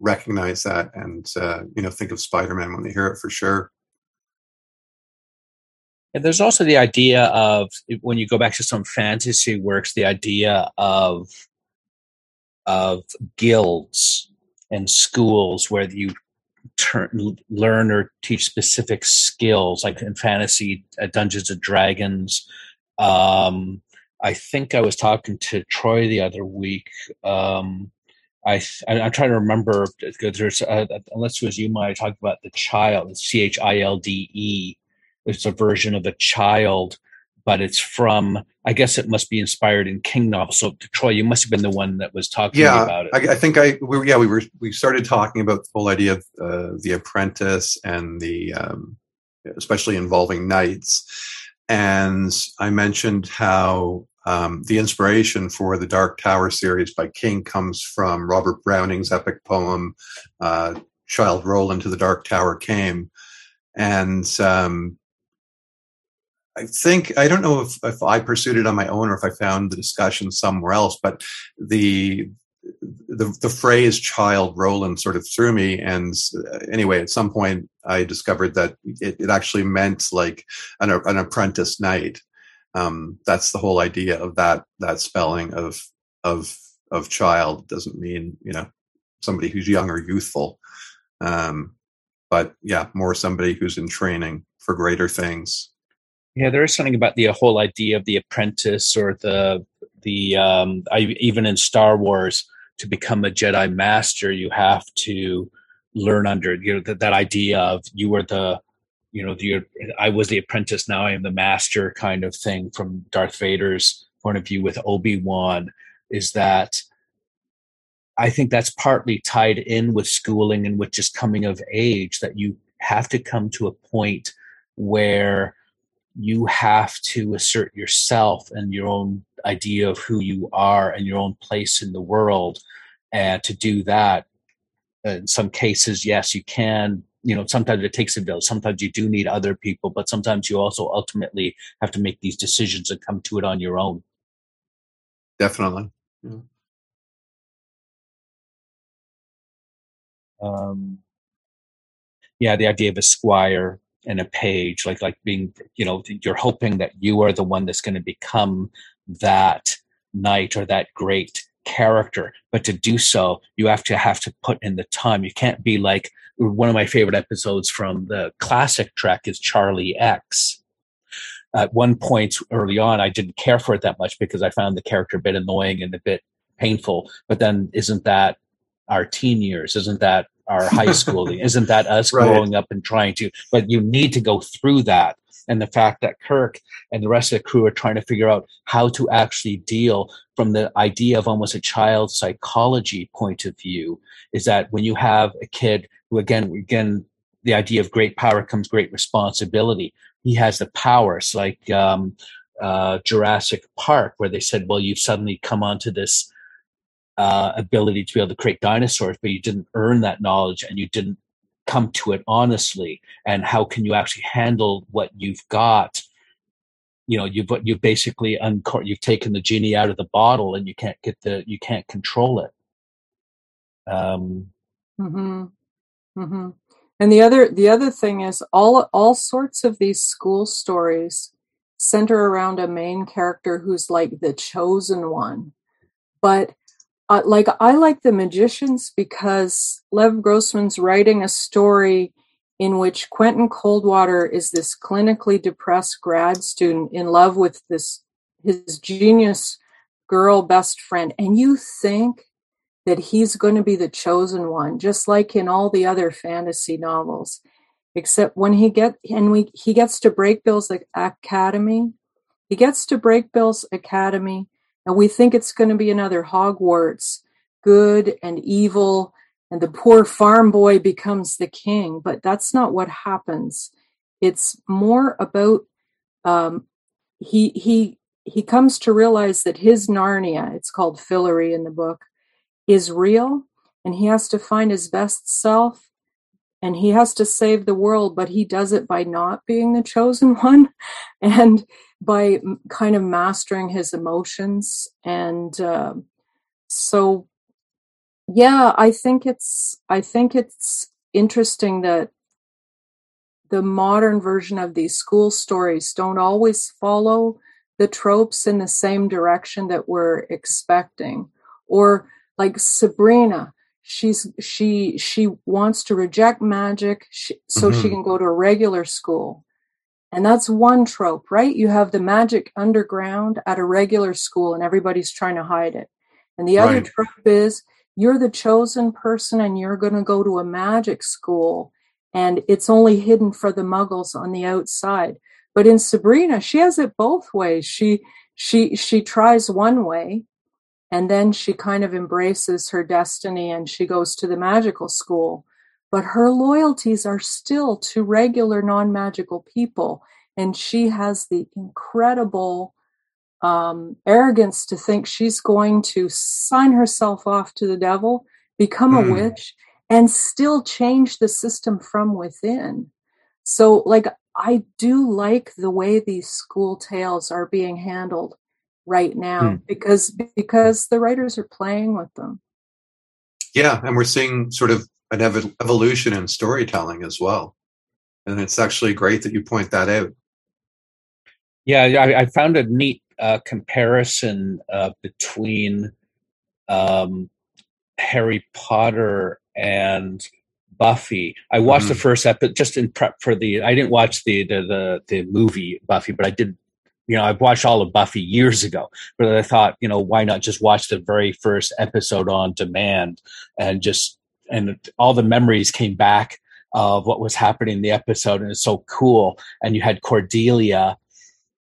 recognize that and uh, you know think of Spider-Man when they hear it for sure. And there's also the idea of when you go back to some fantasy works, the idea of of guilds and schools where you turn, learn or teach specific skills, like in fantasy, uh, Dungeons and Dragons. Um, I think I was talking to Troy the other week. Um, I, I am trying to remember there's uh, unless it was you, I talked about the child, C H I L D E. It's a version of a child but it's from I guess it must be inspired in King novels. So Troy, you must have been the one that was talking yeah, about it. I, I think I we, yeah we were we started talking about the whole idea of uh, the apprentice and the um, especially involving knights, and I mentioned how um, the inspiration for the Dark Tower series by King comes from Robert Browning's epic poem uh, "Childe Roland to the Dark Tower Came," and um, I think I don't know if, if I pursued it on my own or if I found the discussion somewhere else, but the the the phrase "child Roland" sort of threw me. And uh, anyway, at some point, I discovered that it, it actually meant like an, an apprentice knight. Um, that's the whole idea of that that spelling of of of child doesn't mean you know somebody who's young or youthful, um, but yeah, more somebody who's in training for greater things. Yeah, there is something about the whole idea of the apprentice or the the um, I, even in Star Wars to become a Jedi Master, you have to learn under you know that, that idea of you were the you know the I was the apprentice, now I am the master kind of thing from Darth Vader's point of view with Obi Wan is that I think that's partly tied in with schooling and with just coming of age that you have to come to a point where you have to assert yourself and your own idea of who you are and your own place in the world. And to do that, in some cases, yes, you can. You know, sometimes it takes a village. Sometimes you do need other people, but sometimes you also ultimately have to make these decisions and come to it on your own. Definitely. Yeah. Um, yeah, the idea of a squire and a page like like being you know you're hoping that you are the one that's going to become that knight or that great character. But to do so you have to have to put in the time. You can't be like one of my favorite episodes from the classic trek is charlie x. At one point early on i didn't care for it that much because i found the character a bit annoying and a bit painful. But then isn't that our teen years? Isn't that our high schooling. Isn't that us right. growing up and trying to? But you need to go through that. And the fact that Kirk and the rest of the crew are trying to figure out how to actually deal from the idea of almost a child psychology point of view is that when you have a kid who, again, again, the idea of great power comes great responsibility. He has the powers, like um, uh, Jurassic Park, where they said, "Well, you've suddenly come onto this uh, ability to be able to create dinosaurs, but you didn't earn that knowledge and you didn't come to it honestly. And how can you actually handle what you've got? You know, you've you've basically uncor- you've taken the genie out of the bottle, and you can't get the you can't control it. Um, hmm hmm And the other the other thing is all all sorts of these school stories center around a main character who's like the chosen one, but uh, like I like The Magicians because Lev Grossman's writing a story in which Quentin Coldwater is this clinically depressed grad student in love with this his genius girl best friend and you think that he's going to be the chosen one just like in all the other fantasy novels except when he get and we he gets to Brakebills academy he gets to Brakebills academy and we think it's going to be another Hogwarts, good and evil, and the poor farm boy becomes the king. But that's not what happens. It's more about um, he he he comes to realize that his Narnia, it's called Fillory in the book, is real, and he has to find his best self and he has to save the world, but he does it by not being the chosen one. And by kind of mastering his emotions and uh, so yeah i think it's i think it's interesting that the modern version of these school stories don't always follow the tropes in the same direction that we're expecting or like sabrina she's she she wants to reject magic she, so mm-hmm. she can go to a regular school and that's one trope right? You have the magic underground at a regular school and everybody's trying to hide it. And the other right. trope is you're the chosen person and you're going to go to a magic school and it's only hidden for the muggles on the outside. But in sabrina she has it both ways. She she she tries one way and then she kind of embraces her destiny and she goes to the magical school but her loyalties are still to regular non-magical people and she has the incredible um, arrogance to think she's going to sign herself off to the devil, become mm. a witch, and still change the system from within. So, like, I do like the way these school tales are being handled right now mm. because because the writers are playing with them. Yeah, and we're seeing sort of an ev- evolution in storytelling as well, and it's actually great that you point that out. Yeah, I, I found a neat uh, comparison uh, between um, Harry Potter and Buffy. I watched mm-hmm. the first episode just in prep for the. I didn't watch the, the the the movie Buffy, but I did. You know, I've watched all of Buffy years ago, but I thought, you know, why not just watch the very first episode on demand and just and all the memories came back of what was happening in the episode, and it's so cool. And you had Cordelia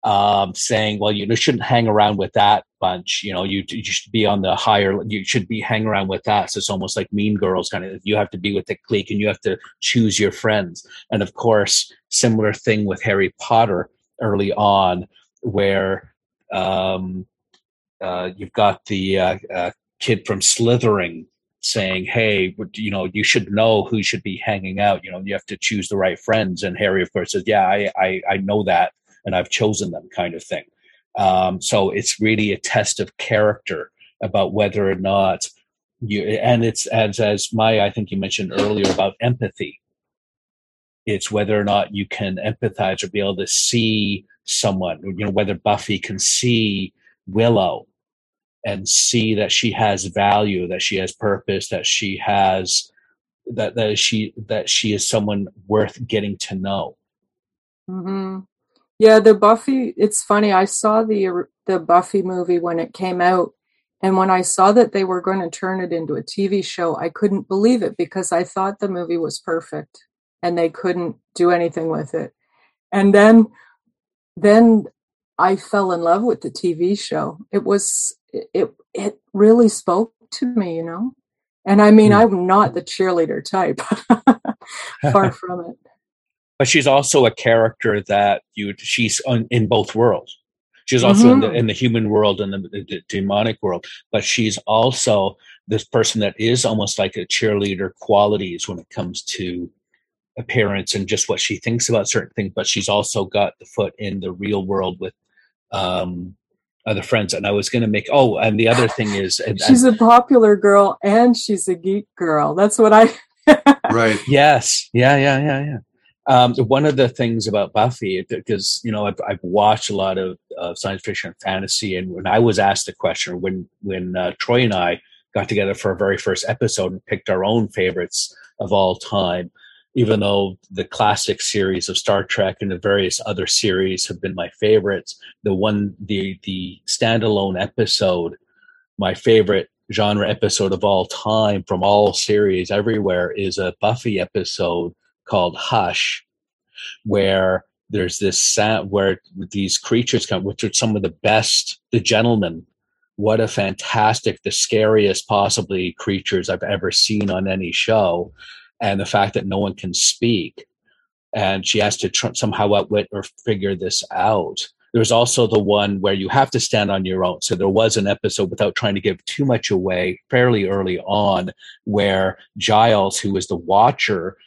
um, saying, well, you shouldn't hang around with that bunch. You know, you, you should be on the higher, you should be hang around with us. So it's almost like mean girls kind of, you have to be with the clique and you have to choose your friends. And of course, similar thing with Harry Potter early on, where um, uh, you've got the uh, uh, kid from Slytherin saying, "Hey, you know, you should know who should be hanging out. You know, you have to choose the right friends." And Harry, of course, says, "Yeah, I, I, I know that, and I've chosen them kind of thing. Um, so it's really a test of character about whether or not you, and it's as, as my, I think you mentioned earlier about empathy. It's whether or not you can empathize or be able to see someone, you know, whether Buffy can see Willow and see that she has value, that she has purpose, that she has that that she that she is someone worth getting to know. Mm-hmm. Yeah, the Buffy. It's funny. I saw the the Buffy movie when it came out, and when I saw that they were going to turn it into a TV show, I couldn't believe it because I thought the movie was perfect, and they couldn't do anything with it. And then, then I fell in love with the TV show. It was it it really spoke to me, you know. And I mean, mm. I'm not the cheerleader type. Far from it but she's also a character that you she's on, in both worlds she's also mm-hmm. in, the, mm-hmm. in the human world and the, the, demonic world but she's also this person that is almost like a cheerleader qualities when it comes to appearance and just what she thinks about certain things but she's also got the foot in the real world with um other friends and i was going to make oh and the other thing is she's a popular girl and she's a geek girl. That's what i right. Yes. Yeah yeah yeah yeah. Um, one of the things about Buffy, because you know I've, I've watched a lot of uh, science fiction and fantasy, and when I was asked the question, when when uh, Troy and I got together for our very first episode and picked our own favorites of all time, even though the classic series of Star Trek and the various other series have been my favorites, the one the the standalone episode, my favorite genre episode of all time from all series everywhere is a Buffy episode called Hush, where there's this sound where these creatures come, which are some of the best. The gentlemen. what a fantastic, the scariest possibly creatures I've ever seen on any show, and the fact that no one can speak, and she has to tr- somehow outwit or figure this out. There's also the one where you have to stand on your own. So there was an episode without trying to give too much away fairly early on where Giles, who is the watcher,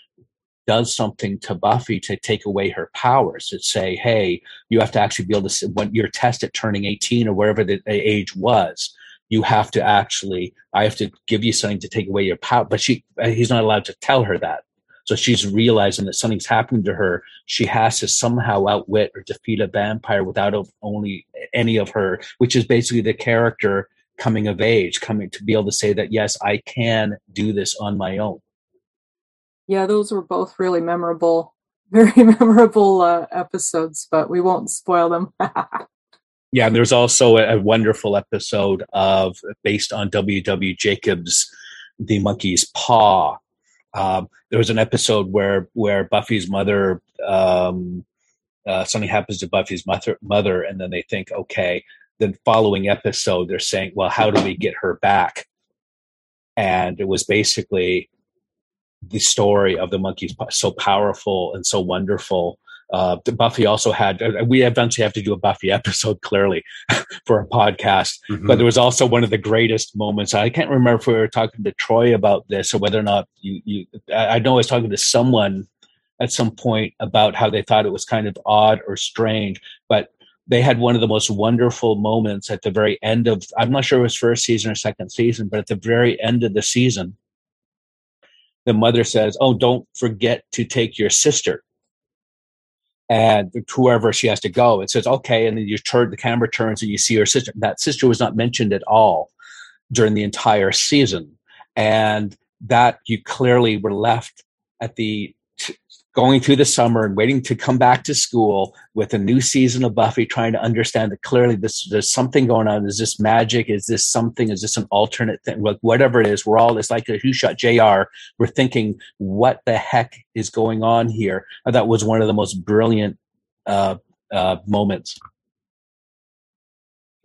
does something to Buffy to take away her powers. To say, hey, you have to actually be able to when you're tested at turning 18 or wherever the age was. You have to actually, I have to give you something to take away your power. But she, he's not allowed to tell her that. So she's realizing that something's happening to her. She has to somehow outwit or defeat a vampire without only any of her, which is basically the character coming of age, coming to be able to say that, yes, I can do this on my own. Yeah, those were both really memorable, very memorable uh, episodes, but we won't spoil them. yeah, and there's also a, a wonderful episode of based on W.W. Jacobs' The Monkey's Paw, um, there was an episode where where Buffy's mother um, uh, something happens to Buffy's mother, mother, and then they think, okay. The following episode, they're saying, well, how do we get her back? And it was basically the story of the monkeys paw, so powerful and so wonderful uh, Buffy also had. Uh, we eventually have to do a Buffy episode, clearly, for a podcast. Mm-hmm. But there was also one of the greatest moments. I can't remember if we were talking to Troy about this or whether or not you. you I know I was talking to someone at some point about how they thought it was kind of odd or strange, but they had one of the most wonderful moments at the very end of. I'm not sure it was first season or second season, but at the very end of the season, the mother says, "Oh, don't forget to take your sister." And whoever she has to go. It says, okay, and then you turn the camera turns and you see her sister. That sister was not mentioned at all during the entire season. And that you clearly were left at the going through the summer and waiting to come back to school with a new season of Buffy, trying to understand that clearly this there's something going on. Is this magic? Is this something? Is this an alternate thing? Like whatever it is, we're all it's like a who shot JR. We're thinking, what the heck is going on here? And that was one of the most brilliant uh, uh, moments.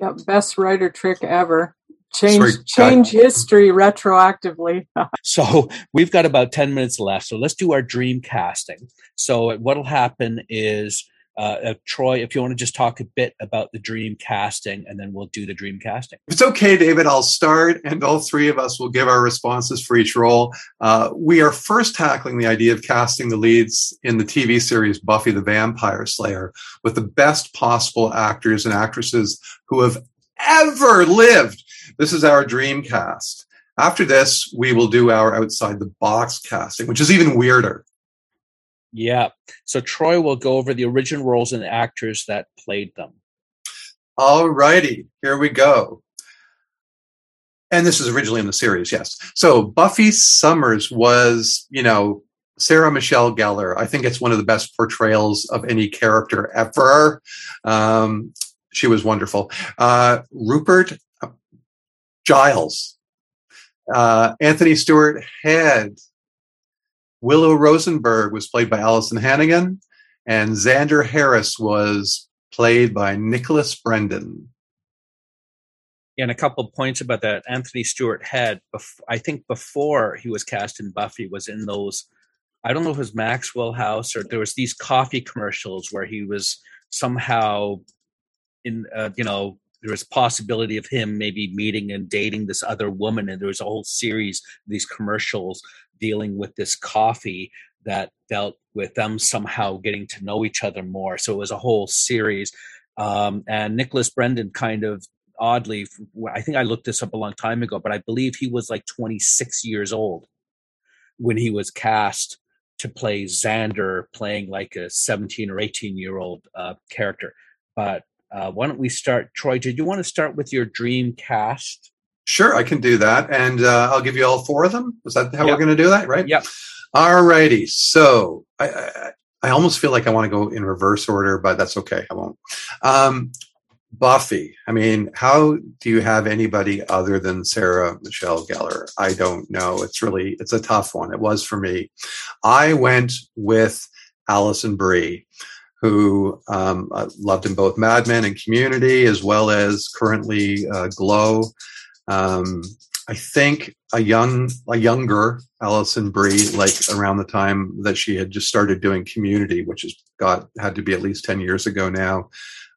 Yep, best writer trick ever change Sorry, change history retroactively. so we've got about 10 minutes left. So let's do our dream casting. So what'll happen is uh, uh, Troy, if you want to just talk a bit about the dream casting, and then we'll do the dream casting. If it's okay, David, I'll start, and all three of us will give our responses for each role. Uh, we are first tackling the idea of casting the leads in the TV series Buffy the Vampire Slayer with the best possible actors and actresses who have ever lived. This is our dream cast. After this, we will do our outside the box casting, which is even weirder. Yeah. So Troy will go over the original roles and actors that played them. All righty, here we go. And this is originally in the series, yes. So Buffy Summers was, you know, Sarah Michelle Gellar. I think it's one of the best portrayals of any character ever. Um, she was wonderful. Uh, Rupert Giles, uh, Anthony Stewart Head, Willow Rosenberg was played by Alyson Hannigan, and Xander Harris was played by Nicholas Brendon. and a couple of points about that. Anthony Stewart Head, I think before he was cast in Buffy, was in those. I don't know if it was Maxwell House or there was these coffee commercials where he was somehow in, uh, you know, there was possibility of him maybe meeting and dating this other woman and there was a whole series these commercials dealing with this coffee that dealt with them somehow getting to know each other more. So it was a whole series. Um, and nicholas brendon kind of oddly i think i looked this up a long time ago but i believe he was like 26 years old when he was cast to play xander playing like a 17 or 18 year old uh, character. But uh, why don't we start? Troy, did you want to start with your dream cast? Sure, I can do that. And uh, I'll give you all four of them. Is that how yep. we're going to do that, right? Yep. All righty. So I, I, I, almost feel like I want to go in reverse order, but that's okay. I won't. Um, Buffy. I mean, how do you have anybody other than Sarah Michelle Gellar? I don't know. It's really, it's a tough one. It was for me. I went with Alison Brie who um, loved in both Mad Men and Community, as well as currently uh, Glow. Um, I think a young, a younger Alison Brie, like around the time that she had just started doing Community, which has got had to be at least ten years ago now,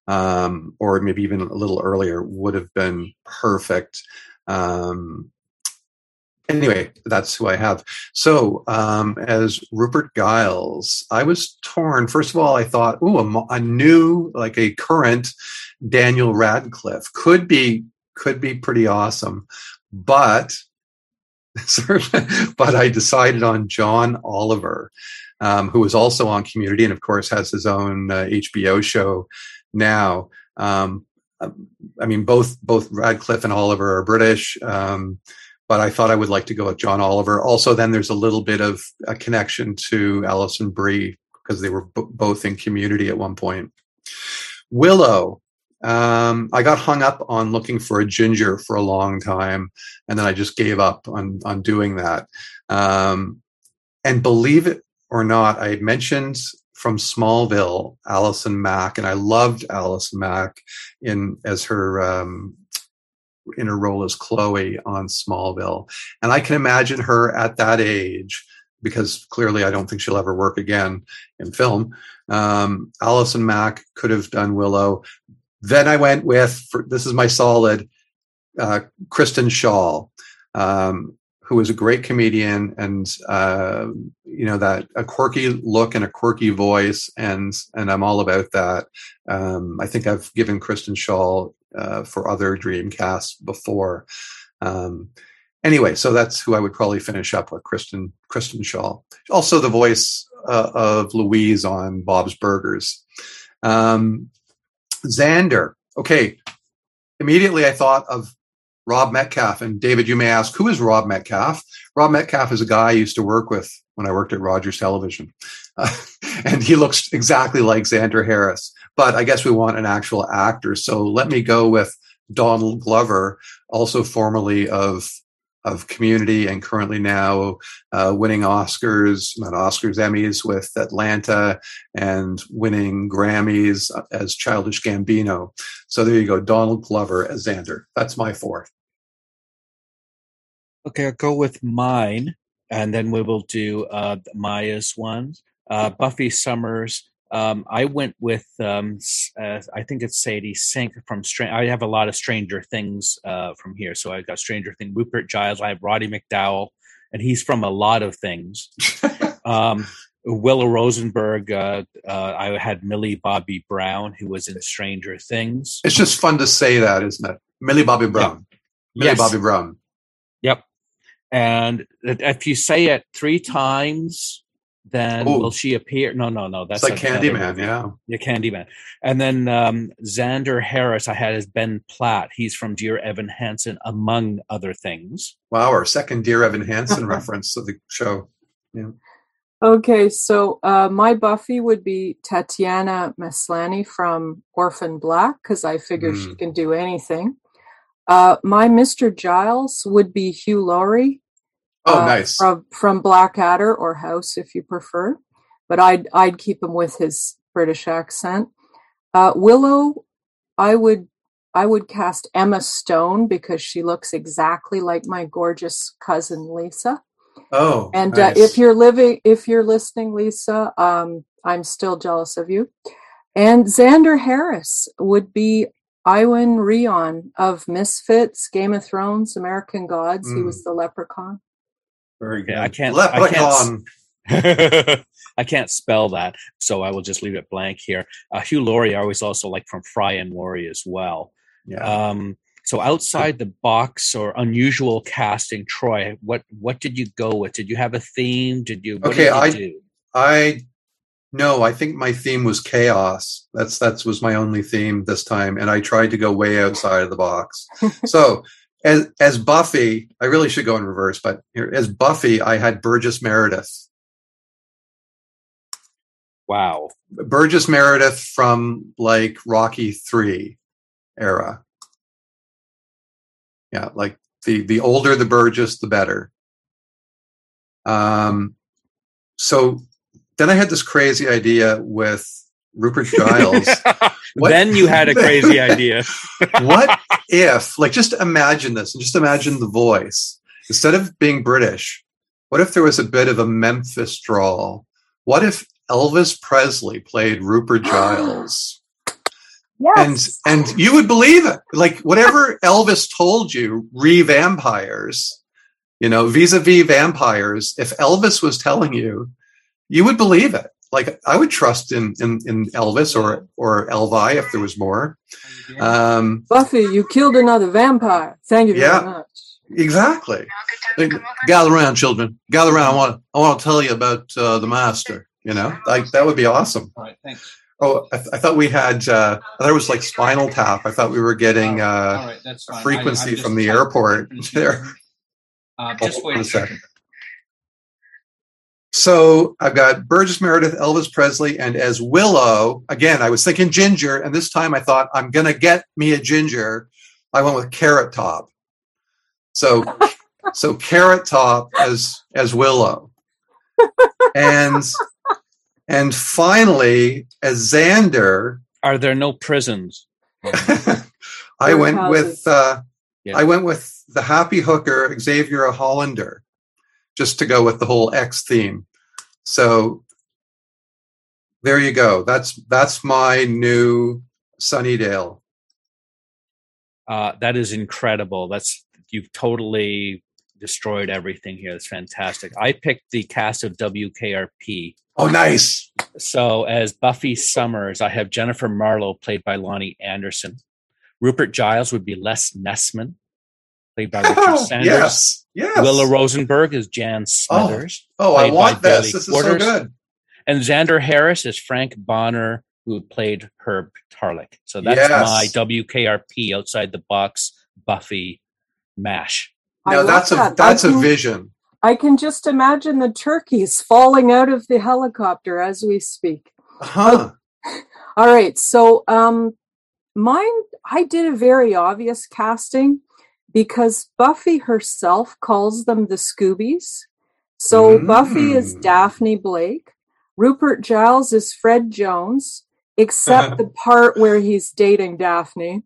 um, or maybe even a little earlier, would have been perfect. Um, anyway, that's who I have. So, um, as Rupert Giles, I was torn. First of all, I thought, ooh, a, a, new, like a current Daniel Radcliffe could be could be pretty awesome, but but I decided on John Oliver, um, who is also on Community and of course has his own uh, HBO show now. Um, I mean, both both Radcliffe and Oliver are British. Um, but I thought I would like to go with John Oliver. Also, then there's a little bit of a connection to Alison Brie because they were b- both in Community at one point. Willow. Um, I got hung up on looking for a ginger for a long time, and then I just gave up on on doing that. Um, and believe it or not, I mentioned from Smallville, Allison Mack, and I loved Allison Mack in as her um, in her role as Chloe on Smallville. And I can imagine her at that age, because clearly I don't think she'll ever work again in film. Um, Allison Mack could have done Willow. Then I went with, for, this is my solid, uh, Kristen Schaal. um, who is a great comedian and, uh, you know, that a quirky look and a quirky voice. And, and I'm all about that. Um, I think I've given Kristen Schaal uh, for other Dreamcasts before. Um, anyway, so that's who I would probably finish up with, Kristen Kristen Schaal. Also, the voice uh, of Louise on Bob's Burgers. Um, Xander. Okay, immediately I thought of Rob Metcalf. And David, you may ask, who is Rob Metcalf? Rob Metcalf is a guy I used to work with when I worked at Rogers Television. Uh, and he looks exactly like Xander Harris but I guess we want an actual actor. So let me go with Donald Glover, also formerly of of Community and currently now uh, winning Oscars, not Oscars, Emmys with Atlanta and winning Grammys as Childish Gambino. So there you go, Donald Glover as Xander. That's my fourth. Okay, I'll go with mine, and then we will do uh, Maaja's ones. Uh, Buffy Summers um, I went with um, uh, I think it's Sadie Sink from Str- I have a lot of Stranger Things uh, from here, so I got Stranger Things. Rupert Giles. I have Roddy McDowall, and he's from a lot of things. um, Willow Rosenberg. Uh, uh, I had Millie Bobby Brown, who was in Stranger Things. It's just fun to say that, isn't it? Millie Bobby Brown. Yeah. Millie yes. Bobby Brown. Yep. And if you say it three times, then Ooh. will she appear? No, no, no. That's it's like Candyman, yeah. Yeah, Candyman. And then um, Xander Harris, I had as Ben Platt. He's from Dear Evan Hansen, among other things. Wow, our second Dear Evan Hansen reference of the show. Yeah. Okay, so uh, my Buffy would be Tatiana Maslany from Orphan Black because I figure mm. she can do anything. Uh, my Mr. Giles would be Hugh Laurie Oh, uh, nice. From from Blackadder or House, if you prefer. But I'd I'd keep him with his British accent. Uh, Willow, I would I would cast Emma Stone because she looks exactly like my gorgeous cousin Lisa. Oh, and nice. uh, if you're living, if you're listening, Lisa, um, I'm still jealous of you. And Xander Harris would be Iwan Rheon of Misfits, Game of Thrones, American Gods. Mm. He was the leprechaun. Very good. I can't. Leprechaun. I can't, I can't spell that, so I will just leave it blank here. Uh, Hugh Laurie, I was also like from Fry and Laurie as well. Yeah. Um, so outside the box or unusual casting, Troy, what what did you go with? Did you have a theme? Did you? okay, did you I do? I no, I think my theme was chaos. That's that's was my only theme this time, and I tried to go way outside of the box. so as as Buffy, I really should go in reverse, but as Buffy, I had Burgess Meredith. Wow, Burgess Meredith from like Rocky Three era. Yeah, like the the older the Burgess, the better. Um, so then I had this crazy idea with Rupert Giles. then you had a crazy idea. what if, like, just imagine this and just imagine the voice. Instead of being British, what if there was a bit of a Memphis drawl? What if Elvis Presley played Rupert Giles? Yes. And and you would believe it. Like whatever Elvis told you, re vampires, You know, vis-a-vis vampires, if Elvis was telling you, you would believe it. Like I would trust in in, in Elvis or or Elvi if there was more. Um, Buffy, you killed another vampire. Thank you very Yeah. much. Exactly. Like, gather around, children. Gather around. I want. I want to tell you about uh, the master. You know, like that would be awesome. All right, thanks. Oh, I, th- I thought we had. Uh, I thought it was like Spinal Tap. I thought we were getting uh, all right, that's a frequency I- from the airport there. Uh, just Hold wait a second. So I've got Burgess Meredith, Elvis Presley, and as Willow. Again, I was thinking Ginger, and this time I thought I'm gonna get me a Ginger. I went with Carrot Top. So, so Carrot Top as as Willow, and and finally as Xander. Are there no prisons? I went Houses. with uh, Yeah. I went with the happy hooker Xaviera Hollander, just to go with the whole X theme. So there you go. That's that's my new Sunnydale. Uh, that is incredible. That's you've totally destroyed everything here. That's fantastic. I picked the cast of WKRP. Oh, nice. So as Buffy Summers, I have Jennifer Marlowe played by Loni Anderson. Rupert Giles would be Les Nessman, played by Richard Sanders. yes, yes. Willow Rosenberg is Jan Smithers. oh, I played want this. Billy This is so good. And Xander Harris is Frank Bonner, who played Herb Tarlek. So that's Yes. my WKRP outside the box Buffy mash. I No, love that's a that. that's I a can- vision. I can just imagine the turkeys falling out of the helicopter as we speak. Huh. All right. So, um, mine, I did a very obvious casting because Buffy herself calls them the Scoobies. So, Buffy is Mm. Daphne Blake. Rupert Giles is Fred Jones, except the part where he's dating Daphne.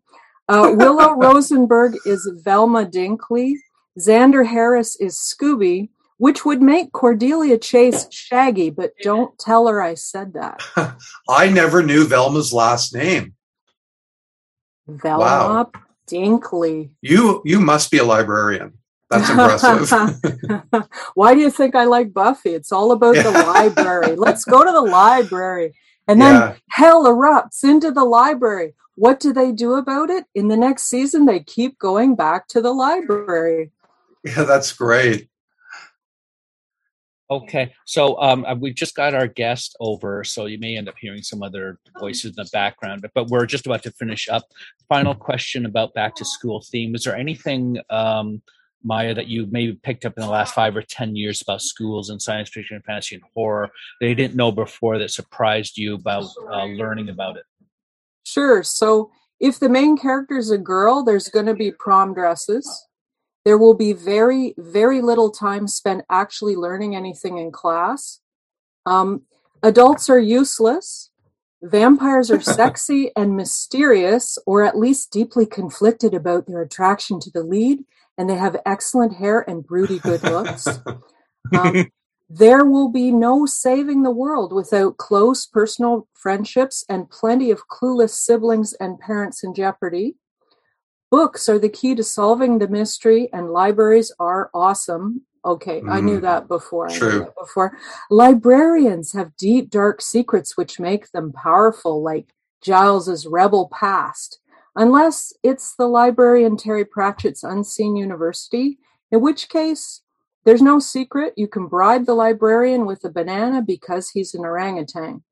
Uh, Willow Rosenberg is Velma Dinkley. Xander Harris is Scooby, which would make Cordelia Chase Shaggy, but don't tell her I said that. I never knew Velma's last name. Velma Wow. Dinkley. You you must be a librarian. That's impressive. Why do you think I like Buffy? It's all about the library. Let's go to the library. And then Yeah. hell erupts into the library. What do they do about it? In the next season, they keep going back to the library. yeah, that's great. Okay, so um, uh, we just got our guest over, so you may end up hearing some other voices in the background, but, but we're just about to finish up. Final question about back to school theme: Is there anything, um, Maaja, that you maybe picked up in the last five or ten years about schools and science fiction, and fantasy, and horror that you didn't know before that surprised you about uh, learning about it? Sure. So if the main character is a girl, there's going to be prom dresses. There will be very, very little time spent actually learning anything in class. Um, adults are useless. Vampires are sexy and mysterious, or at least deeply conflicted about their attraction to the lead, and they have excellent hair and broody good looks. Um, there will be no saving the world without close personal friendships and plenty of clueless siblings and parents in jeopardy. Books are the key to solving the mystery, and libraries are awesome. Okay, I knew Mm, that before. I knew that before. Librarians have deep, dark secrets which make them powerful, like Giles's rebel past. Unless it's the library in Terry Pratchett's Unseen University, in which case there's no secret. You can bribe the librarian with a banana because he's an orangutan.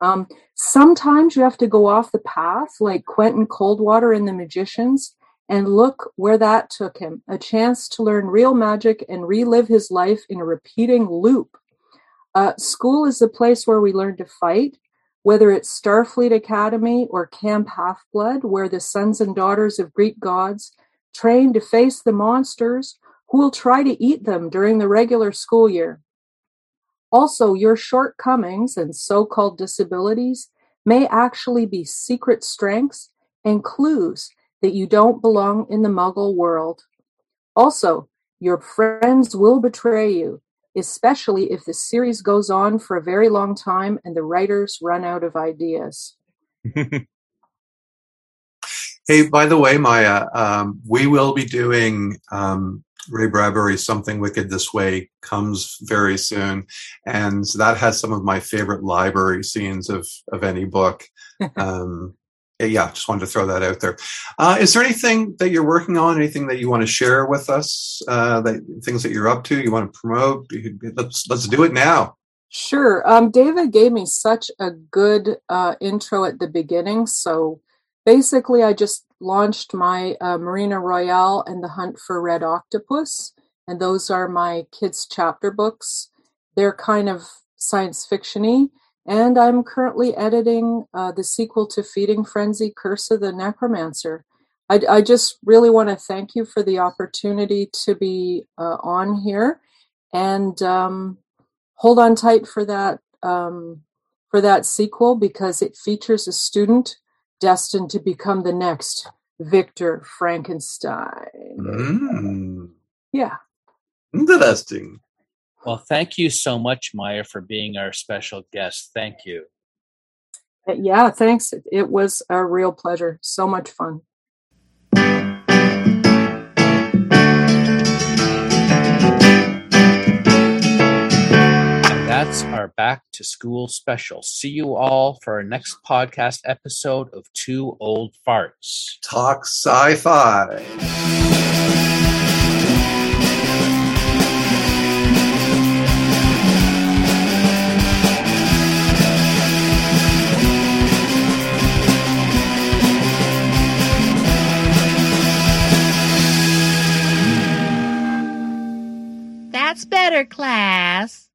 Um, sometimes you have to go off the path, like Quentin Coldwater in The Magicians, and look where that took him a chance to learn real magic and relive his life in a repeating loop. Uh, school is the place where we learn to fight, whether it's Starfleet Academy or Camp Half Blood, where the sons and daughters of Greek gods train to face the monsters who will try to eat them during the regular school year. Also, your shortcomings and so called disabilities may actually be secret strengths and clues that you don't belong in the muggle world. Also, your friends will betray you, especially if the series goes on for a very long time and the writers run out of ideas. Hey, by the way, Maaja, um, we will be doing um, Ray Bradbury's Something Wicked This Way comes very soon. And that has some of my favorite library scenes of, of any book. um, yeah, just wanted to throw that out there. Uh, is there anything that you're working on? Anything that you want to share with us? Uh, that things that you're up to? You want to promote? Let's let's do it now. Sure. Um, David gave me such a good uh, intro at the beginning. So basically, I just launched my uh, Marina Royale and the Hunt for Red Octopus, and those are my kids' chapter books. They're kind of science fictiony, and I'm currently editing uh, the sequel to Feeding Frenzy: Curse of the Necromancer. I, I just really want to thank you for the opportunity to be uh, on here, and um, hold on tight for that um, for that sequel because it features a student destined to become the next Victor Frankenstein. Mm. Yeah. Interesting. Well, thank you so much, Maaja, for being our special guest. Thank you. Uh, yeah, thanks. It was a real pleasure. So much fun. That's our back to school special. See you all for our next podcast episode of Two Old Farts. Talk sci fi. That's better, class.